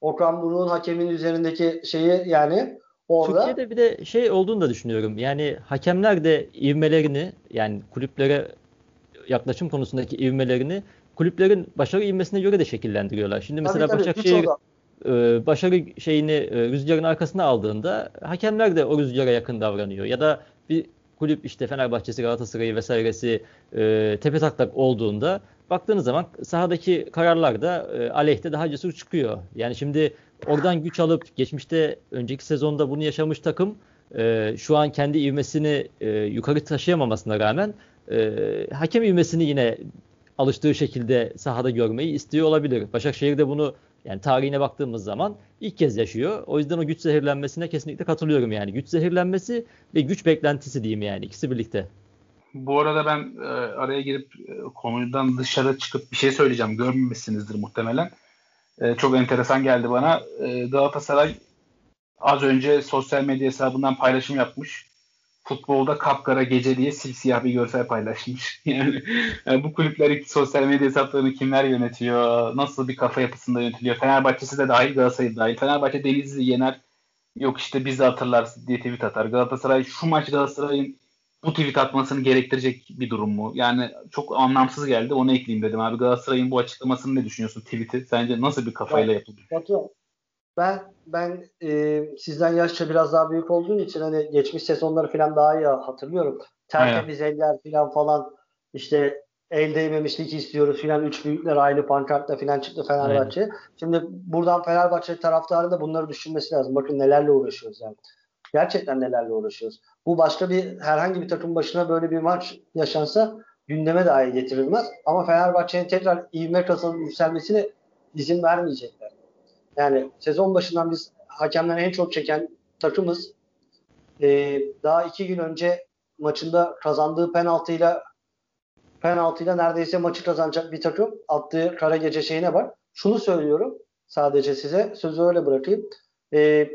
Okan Buruk'un hakemin üzerindeki şeyi yani orada. Türkiye'de bir de şey olduğunu da düşünüyorum. Yani hakemler de ivmelerini yani kulüplere yaklaşım konusundaki ivmelerini kulüplerin başarı ivmesine göre de şekillendiriyorlar. Şimdi mesela tabii, tabii, Başakşehir e, başarı şeyini e, rüzgarın arkasına aldığında hakemler de o rüzgara yakın davranıyor. Ya da bir kulüp işte Fenerbahçe'si, Galatasaray'ı vesairesi e, tepe taklak olduğunda baktığınız zaman sahadaki kararlar da e, aleyhte daha cesur çıkıyor. Yani şimdi oradan güç alıp geçmişte önceki sezonda bunu yaşamış takım e, şu an kendi ivmesini e, yukarı taşıyamamasına rağmen e, hakem ivmesini yine alıştığı şekilde sahada görmeyi istiyor olabilir. Başakşehir de bunu yani tarihine baktığımız zaman ilk kez yaşıyor. O yüzden o güç zehirlenmesine kesinlikle katılıyorum yani. Güç zehirlenmesi ve güç beklentisi diyeyim yani ikisi birlikte. Bu arada ben e, araya girip e, konudan dışarı çıkıp bir şey söyleyeceğim. Görmemişsinizdir muhtemelen. E, çok enteresan geldi bana. E, Galatasaray az önce sosyal medya hesabından paylaşım yapmış futbolda kapkara gece diye simsiyah bir görsel paylaşmış. Yani, yani bu kulüpler sosyal medya hesaplarını kimler yönetiyor? Nasıl bir kafa yapısında yönetiliyor? Fenerbahçe'si de dahil Galatasaray dahil. Fenerbahçe Denizli yener. Yok işte bizi hatırlarsın diye tweet atar. Galatasaray şu maç Galatasaray'ın bu tweet atmasını gerektirecek bir durum mu? Yani çok anlamsız geldi. Onu ekleyeyim dedim abi. Galatasaray'ın bu açıklamasını ne düşünüyorsun tweet'i? Sence nasıl bir kafayla yapıldı? Batu, ben ben e, sizden yaşça biraz daha büyük olduğum için hani geçmiş sezonları falan daha iyi hatırlıyorum. Tertemiz Aynen. eller falan falan işte el değmemişlik istiyoruz filan. Üç büyükler aynı pankartla filan çıktı Fenerbahçe. Aynen. Şimdi buradan Fenerbahçe taraftarı da bunları düşünmesi lazım. Bakın nelerle uğraşıyoruz yani. Gerçekten nelerle uğraşıyoruz. Bu başka bir herhangi bir takım başına böyle bir maç yaşansa gündeme dahi getirilmez. Ama Fenerbahçe'nin tekrar ivme kazanıp yükselmesine izin vermeyecekler. Yani sezon başından biz hakemden en çok çeken takımız. Ee, daha iki gün önce maçında kazandığı penaltıyla penaltıyla neredeyse maçı kazanacak bir takım attığı kara gece şeyine var. Şunu söylüyorum sadece size sözü öyle bırakayım. Ee,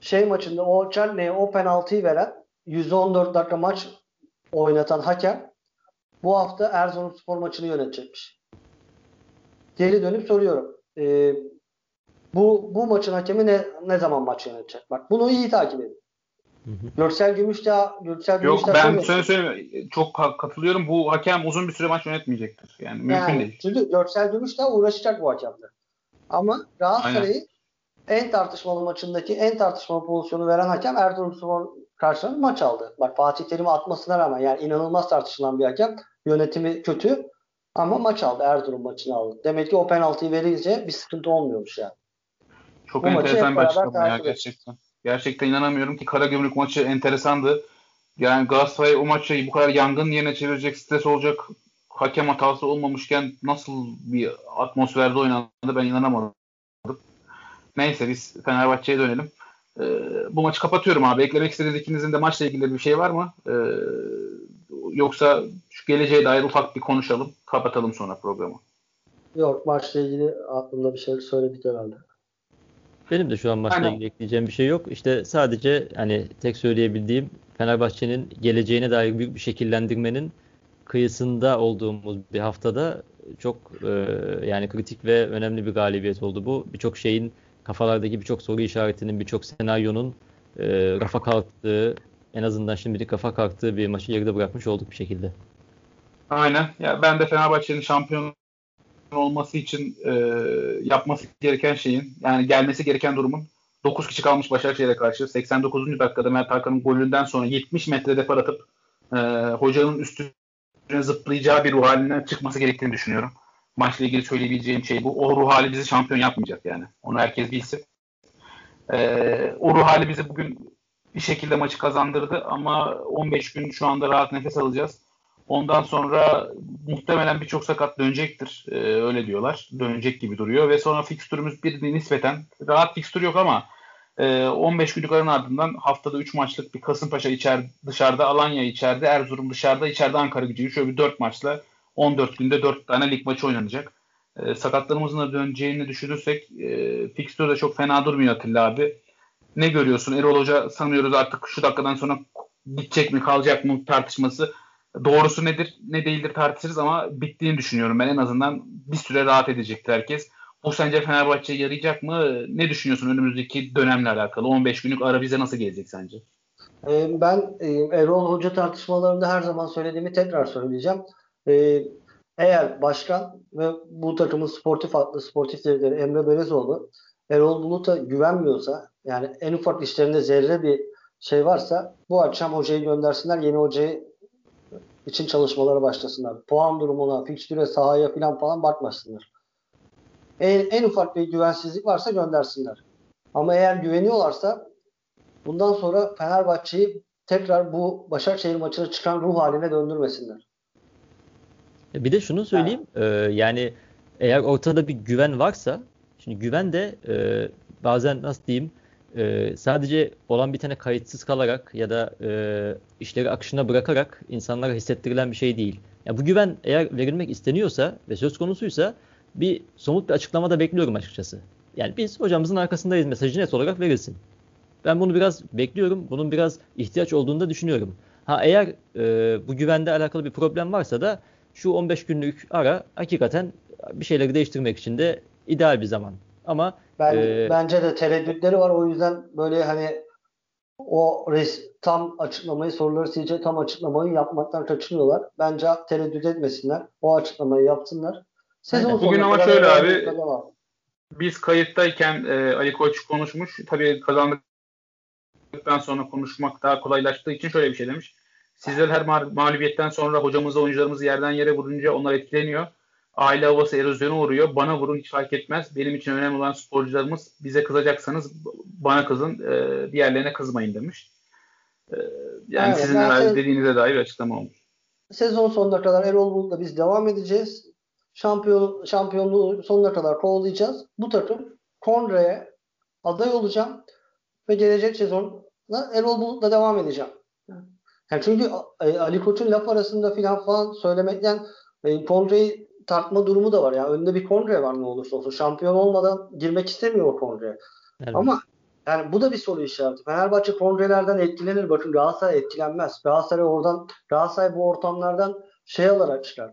şey maçında o Çelne'ye o penaltıyı veren 114 dakika maç oynatan hakem bu hafta Erzurumspor maçını yönetecekmiş. Geri dönüp soruyorum. Ee, bu bu maçın hakemi ne ne zaman maç yönetecek? Bak bunu iyi takip edin. Hı hı. Görsel Gümüşdağ, Görsel Yok Gümüşdağ ben söyle söyle çok katılıyorum. Bu hakem uzun bir süre maç yönetmeyecektir. Yani mümkün yani, değil. Çünkü Görsel Gümüşdağ uğraşacak bu hakemle. Ama Galatasaray'ı en tartışmalı maçındaki en tartışmalı pozisyonu veren hakem Erzurumspor karşısında maç aldı. Bak Fatih Terim'i atmasına rağmen yani inanılmaz tartışılan bir hakem. Yönetimi kötü ama maç aldı. Erzurum maçını aldı. Demek ki o penaltıyı verince bir sıkıntı olmuyormuş yani. Çok Bu enteresan bir açıklama ya gerçekten. Gerçekten inanamıyorum ki Karagümrük maçı enteresandı. Yani Galatasaray o maçı bu kadar yangın yerine çevirecek, stres olacak hakem hatası olmamışken nasıl bir atmosferde oynandı ben inanamadım. Neyse biz Fenerbahçe'ye dönelim. Ee, bu maçı kapatıyorum abi. Eklemek istediğiniz ikinizin de maçla ilgili bir şey var mı? Ee, yoksa şu geleceğe dair ufak bir konuşalım. Kapatalım sonra programı. Yok maçla ilgili aklımda bir şey söyledik herhalde. Benim de şu an maçla ilgili ekleyeceğim bir şey yok. İşte sadece hani tek söyleyebildiğim Fenerbahçe'nin geleceğine dair büyük bir şekillendirmenin kıyısında olduğumuz bir haftada çok e, yani kritik ve önemli bir galibiyet oldu bu. Birçok şeyin kafalardaki birçok soru işaretinin, birçok senaryonun e, rafa kalktığı, en azından şimdilik kafa kalktığı bir maçı geride bırakmış olduk bir şekilde. Aynen. Ya ben de Fenerbahçe'nin şampiyon olması için e, yapması gereken şeyin yani gelmesi gereken durumun 9 kişi kalmış Başakşehir'e karşı. 89. dakikada Mert Hakan'ın golünden sonra 70 metre depar atıp e, hocanın üstüne zıplayacağı bir ruh halinden çıkması gerektiğini düşünüyorum. Maçla ilgili söyleyebileceğim şey bu. O ruh hali bizi şampiyon yapmayacak yani. Onu herkes bilsin. E, o ruh hali bizi bugün bir şekilde maçı kazandırdı ama 15 gün şu anda rahat nefes alacağız. Ondan sonra muhtemelen birçok sakat dönecektir. Ee, öyle diyorlar. Dönecek gibi duruyor ve sonra fikstürümüz bir nispeten rahat fikstür yok ama e, 15 günlük aranın ardından haftada 3 maçlık bir Kasımpaşa içer, dışarıda, Alanya içeride, Erzurum dışarıda, içeride Ankara gücü. Şöyle bir 4 maçla 14 günde 4 tane lig maçı oynanacak. E, sakatlarımızın da döneceğini düşünürsek e, fikstür de çok fena durmuyor Atilla abi. Ne görüyorsun? Erol Hoca sanıyoruz artık şu dakikadan sonra gidecek mi kalacak mı tartışması doğrusu nedir ne değildir tartışırız ama bittiğini düşünüyorum ben en azından bir süre rahat edecektir herkes. Bu sence Fenerbahçe'ye yarayacak mı? Ne düşünüyorsun önümüzdeki dönemle alakalı? 15 günlük ara bize nasıl gelecek sence? Ee, ben e, Erol Hoca tartışmalarında her zaman söylediğimi tekrar söyleyeceğim. Ee, eğer başkan ve bu takımın sportif adlı sportif direktörü Emre Belezoğlu Erol Bulut'a güvenmiyorsa yani en ufak işlerinde zerre bir şey varsa bu akşam hocayı göndersinler yeni hocayı için çalışmalara başlasınlar. Puan durumuna, fikstüre, sahaya falan falan bakmasınlar. En, en ufak bir güvensizlik varsa göndersinler. Ama eğer güveniyorlarsa bundan sonra Fenerbahçe'yi tekrar bu Başakşehir maçına çıkan ruh haline döndürmesinler. Bir de şunu söyleyeyim. E, yani eğer ortada bir güven varsa şimdi güven de e, bazen nasıl diyeyim e, sadece olan bir tane kayıtsız kalarak ya da e, işleri akışına bırakarak insanlara hissettirilen bir şey değil. Yani bu güven eğer verilmek isteniyorsa ve söz konusuysa bir somut bir açıklama da bekliyorum açıkçası. Yani biz hocamızın arkasındayız mesajı net olarak verilsin. Ben bunu biraz bekliyorum. Bunun biraz ihtiyaç olduğunu da düşünüyorum. Ha eğer e, bu güvende alakalı bir problem varsa da şu 15 günlük ara hakikaten bir şeyleri değiştirmek için de ideal bir zaman. Ama ben, ee, bence de tereddütleri var. O yüzden böyle hani o res, tam açıklamayı soruları silecek tam açıklamayı yapmaktan kaçınıyorlar. Bence tereddüt etmesinler. O açıklamayı yapsınlar. Sezon Bugün ama şöyle abi biz kayıttayken e, Ali Koç konuşmuş. Tabii kazandıktan sonra konuşmak daha kolaylaştığı için şöyle bir şey demiş. Sizler her mağlubiyetten sonra hocamızı oyuncularımızı yerden yere vurunca onlar etkileniyor aile havası erozyona uğruyor. Bana vurun hiç fark etmez. Benim için önemli olan sporcularımız bize kızacaksanız bana kızın e, diğerlerine kızmayın demiş. E, yani evet, sizin herhalde dediğinize dair bir açıklama olmuş. Sezon sonuna kadar Erol Bulut'la biz devam edeceğiz. Şampiyon, şampiyonluğu sonuna kadar kovalayacağız. Bu takım Kongre'ye aday olacağım ve gelecek sezonda Erol Bulut'la devam edeceğim. Yani çünkü e, Ali Koç'un laf arasında filan falan söylemekten e, Kongre'yi tartma durumu da var. Yani önünde bir kongre var ne olursa olsun. Şampiyon olmadan girmek istemiyor o kongreye. Evet. Ama yani bu da bir soru işareti. Fenerbahçe kongrelerden etkilenir. Bakın Galatasaray etkilenmez. Galatasaray oradan Galatasaray bu ortamlardan şey alarak çıkar.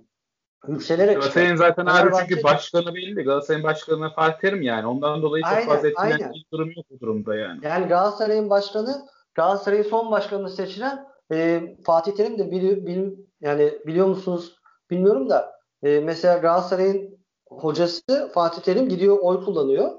Yükselerek Galatasaray'ın zaten abi çünkü başkanı belli. Galatasaray'ın başkanı Fatih Terim yani. Ondan dolayı çok aynen, fazla etkilenen bir durum yok bu durumda yani. Yani Galatasaray'ın başkanı Galatasaray'ın son başkanını seçilen e, Fatih Terim de bil, bil, yani biliyor musunuz bilmiyorum da e, mesela Galatasaray'ın hocası Fatih Terim gidiyor oy kullanıyor.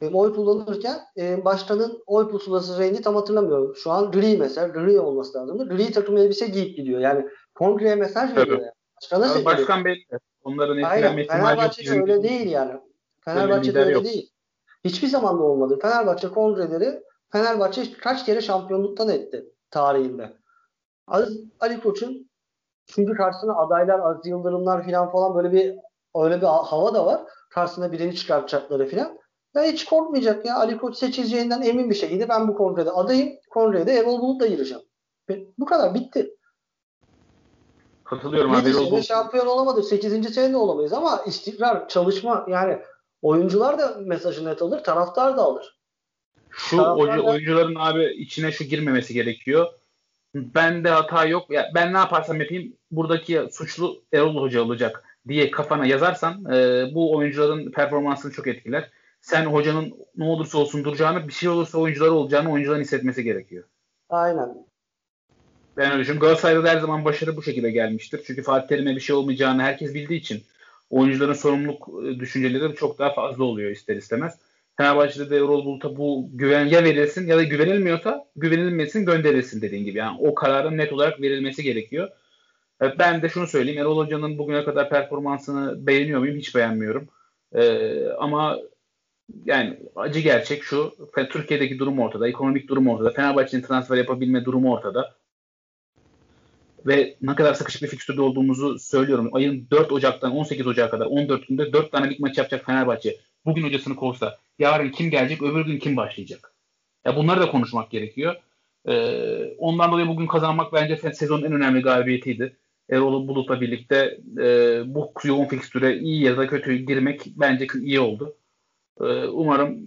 E, oy kullanırken e, başkanın oy pusulası rengi tam hatırlamıyorum. Şu an gri mesela. Gri olması lazım. Gri takım elbise giyip gidiyor. Yani kongreye mesaj veriyor. Yani. Başkana yani başkan belli. Onların etkilenme ihtimali Fenerbahçe öyle değil yani. Fenerbahçe öyle yok. değil. Hiçbir zaman da olmadı. Fenerbahçe kongreleri Fenerbahçe kaç kere şampiyonluktan etti tarihinde. Ali Koç'un çünkü karşısına adaylar, Aziz Yıldırımlar falan falan böyle bir öyle bir hava da var. Karşısına birini çıkartacakları falan. Ya hiç korkmayacak ya. Ali Koç seçileceğinden emin bir şekilde ben bu kongrede adayım. Kongrede Erol Bulut'la gireceğim. Bu kadar bitti. Katılıyorum abi. Erol Bulut. Şampiyon olamadık. 8. sene de olamayız ama istikrar, çalışma yani oyuncular da mesajı net alır. Taraftar da alır. Şu taraftar da... oyuncuların abi içine şu girmemesi gerekiyor. Bende hata yok. Ya ben ne yaparsam yapayım buradaki suçlu Erol Hoca olacak diye kafana yazarsan e, bu oyuncuların performansını çok etkiler. Sen hocanın ne olursa olsun duracağını, bir şey olursa oyuncular olacağını oyuncuların hissetmesi gerekiyor. Aynen. Ben öyle düşünüyorum. Galatasaray'da her zaman başarı bu şekilde gelmiştir. Çünkü Fatih Terim'e bir şey olmayacağını herkes bildiği için oyuncuların sorumluluk e, düşünceleri çok daha fazla oluyor ister istemez. Fenerbahçe'de de Erol Bulut'a bu güven verilsin ya da güvenilmiyorsa güvenilmesin gönderilsin dediğin gibi. Yani o kararın net olarak verilmesi gerekiyor. Ben de şunu söyleyeyim. Erol Hoca'nın bugüne kadar performansını beğeniyor muyum? Hiç beğenmiyorum. Ee, ama yani acı gerçek şu. Türkiye'deki durum ortada. Ekonomik durum ortada. Fenerbahçe'nin transfer yapabilme durumu ortada. Ve ne kadar sıkışık bir fikstürde olduğumuzu söylüyorum. Ayın 4 Ocak'tan 18 Ocak'a kadar 14 günde 4 tane lig maç yapacak Fenerbahçe. Bugün hocasını kovsa yarın kim gelecek öbür gün kim başlayacak? Ya bunları da konuşmak gerekiyor. Ee, ondan dolayı bugün kazanmak bence sezonun en önemli galibiyetiydi. Erol Bulut'la birlikte e, bu yoğun fikstüre iyi ya da kötü girmek bence iyi oldu. E, umarım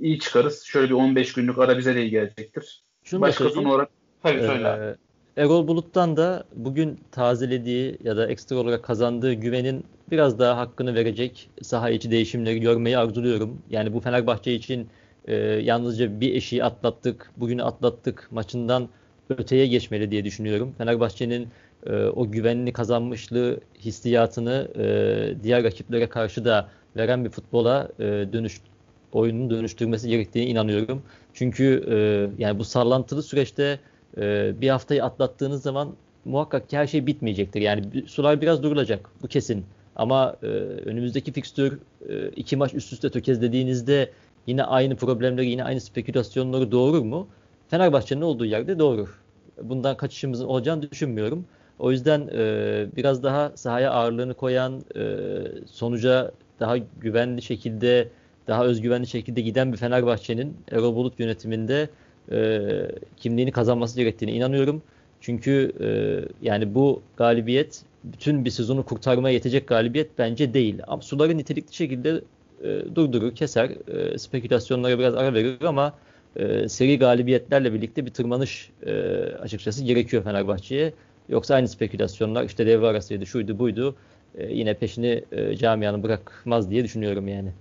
iyi çıkarız. Şöyle bir 15 günlük ara bize de iyi gelecektir. Şunu Başka son olarak tabii ee, söyle. Erol Bulut'tan da bugün tazelediği ya da ekstra olarak kazandığı güvenin biraz daha hakkını verecek saha içi değişimleri görmeyi arzuluyorum. Yani bu Fenerbahçe için e, yalnızca bir eşiği atlattık, bugünü atlattık maçından öteye geçmeli diye düşünüyorum. Fenerbahçe'nin e, o güvenli kazanmışlığı hissiyatını e, diğer rakiplere karşı da veren bir futbola e, dönüş oyunun dönüştürmesi gerektiğine inanıyorum. Çünkü e, yani bu sallantılı süreçte e, bir haftayı atlattığınız zaman muhakkak ki her şey bitmeyecektir. Yani sular biraz durulacak. Bu kesin. Ama e, önümüzdeki fikstür e, iki maç üst üste tökezlediğinizde yine aynı problemleri, yine aynı spekülasyonları doğurur mu? Fenerbahçe'nin olduğu yerde doğurur. Bundan kaçışımızın olacağını düşünmüyorum. O yüzden e, biraz daha sahaya ağırlığını koyan, e, sonuca daha güvenli şekilde, daha özgüvenli şekilde giden bir Fenerbahçe'nin Erol Bulut yönetiminde e, kimliğini kazanması gerektiğine inanıyorum. Çünkü e, yani bu galibiyet bütün bir sezonu kurtarmaya yetecek galibiyet bence değil. Ama suları nitelikli şekilde e, durdurur, keser, e, spekülasyonlara biraz ara verir ama e, seri galibiyetlerle birlikte bir tırmanış e, açıkçası gerekiyor Fenerbahçe'ye. Yoksa aynı spekülasyonlar işte devre arasıydı, şuydu, buydu. E, yine peşini e, camianın bırakmaz diye düşünüyorum yani.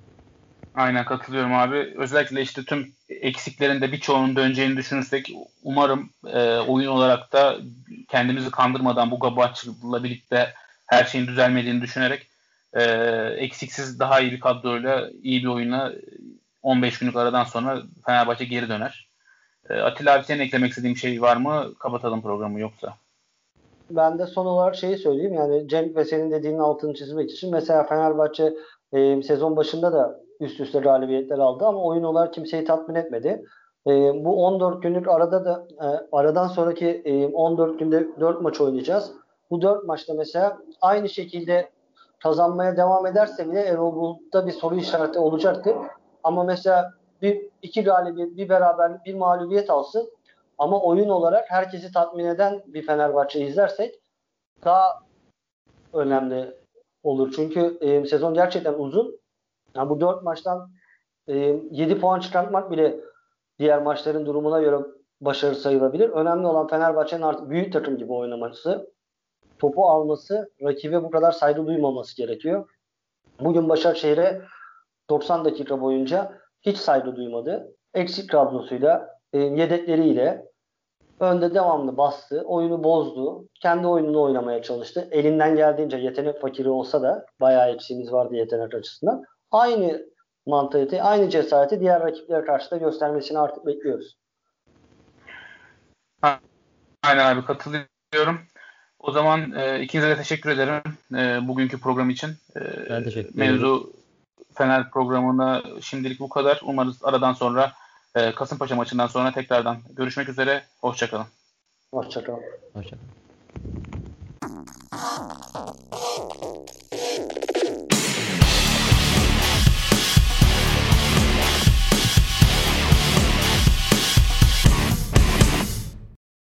Aynen katılıyorum abi. Özellikle işte tüm eksiklerin de birçoğunun döneceğini düşünürsek umarım e, oyun olarak da kendimizi kandırmadan bu Gabaç'la birlikte her şeyin düzelmediğini düşünerek e, eksiksiz daha iyi bir kadroyla iyi bir oyuna 15 günlük aradan sonra Fenerbahçe geri döner. E, Atilla abi senin eklemek istediğin şey var mı? Kapatalım programı yoksa. Ben de son olarak şeyi söyleyeyim. Yani Cenk ve senin dediğinin altını çizmek için mesela Fenerbahçe e, sezon başında da üst üste galibiyetler aldı ama oyun olarak kimseyi tatmin etmedi. E, bu 14 günlük arada da e, aradan sonraki e, 14 günde 4 maç oynayacağız. Bu 4 maçta mesela aynı şekilde kazanmaya devam ederse bile Erol Bulut'ta bir soru işareti olacaktır. Ama mesela bir iki galibiyet, bir beraberlik, bir mağlubiyet alsın. Ama oyun olarak herkesi tatmin eden bir Fenerbahçe izlersek daha önemli olur. Çünkü e, sezon gerçekten uzun. Yani bu dört maçtan e, 7 puan çıkartmak bile diğer maçların durumuna göre başarı sayılabilir. Önemli olan Fenerbahçe'nin artık büyük takım gibi oynaması, topu alması, rakibe bu kadar saygı duymaması gerekiyor. Bugün Başakşehir'e 90 dakika boyunca hiç saygı duymadı. Eksik kadrosuyla, e, yedekleriyle önde devamlı bastı, oyunu bozdu, kendi oyununu oynamaya çalıştı. Elinden geldiğince yetenek fakiri olsa da bayağı eksiğimiz vardı yetenek açısından aynı mantalite, aynı cesareti diğer rakiplere karşı da göstermesini artık bekliyoruz. Aynen abi katılıyorum. O zaman e, ikinize de teşekkür ederim e, bugünkü program için. E, ben teşekkür ederim. Mevzu Fener programına şimdilik bu kadar. Umarız aradan sonra e, Kasımpaşa maçından sonra tekrardan görüşmek üzere. Hoşçakalın. Hoşçakalın. Hoşçakalın.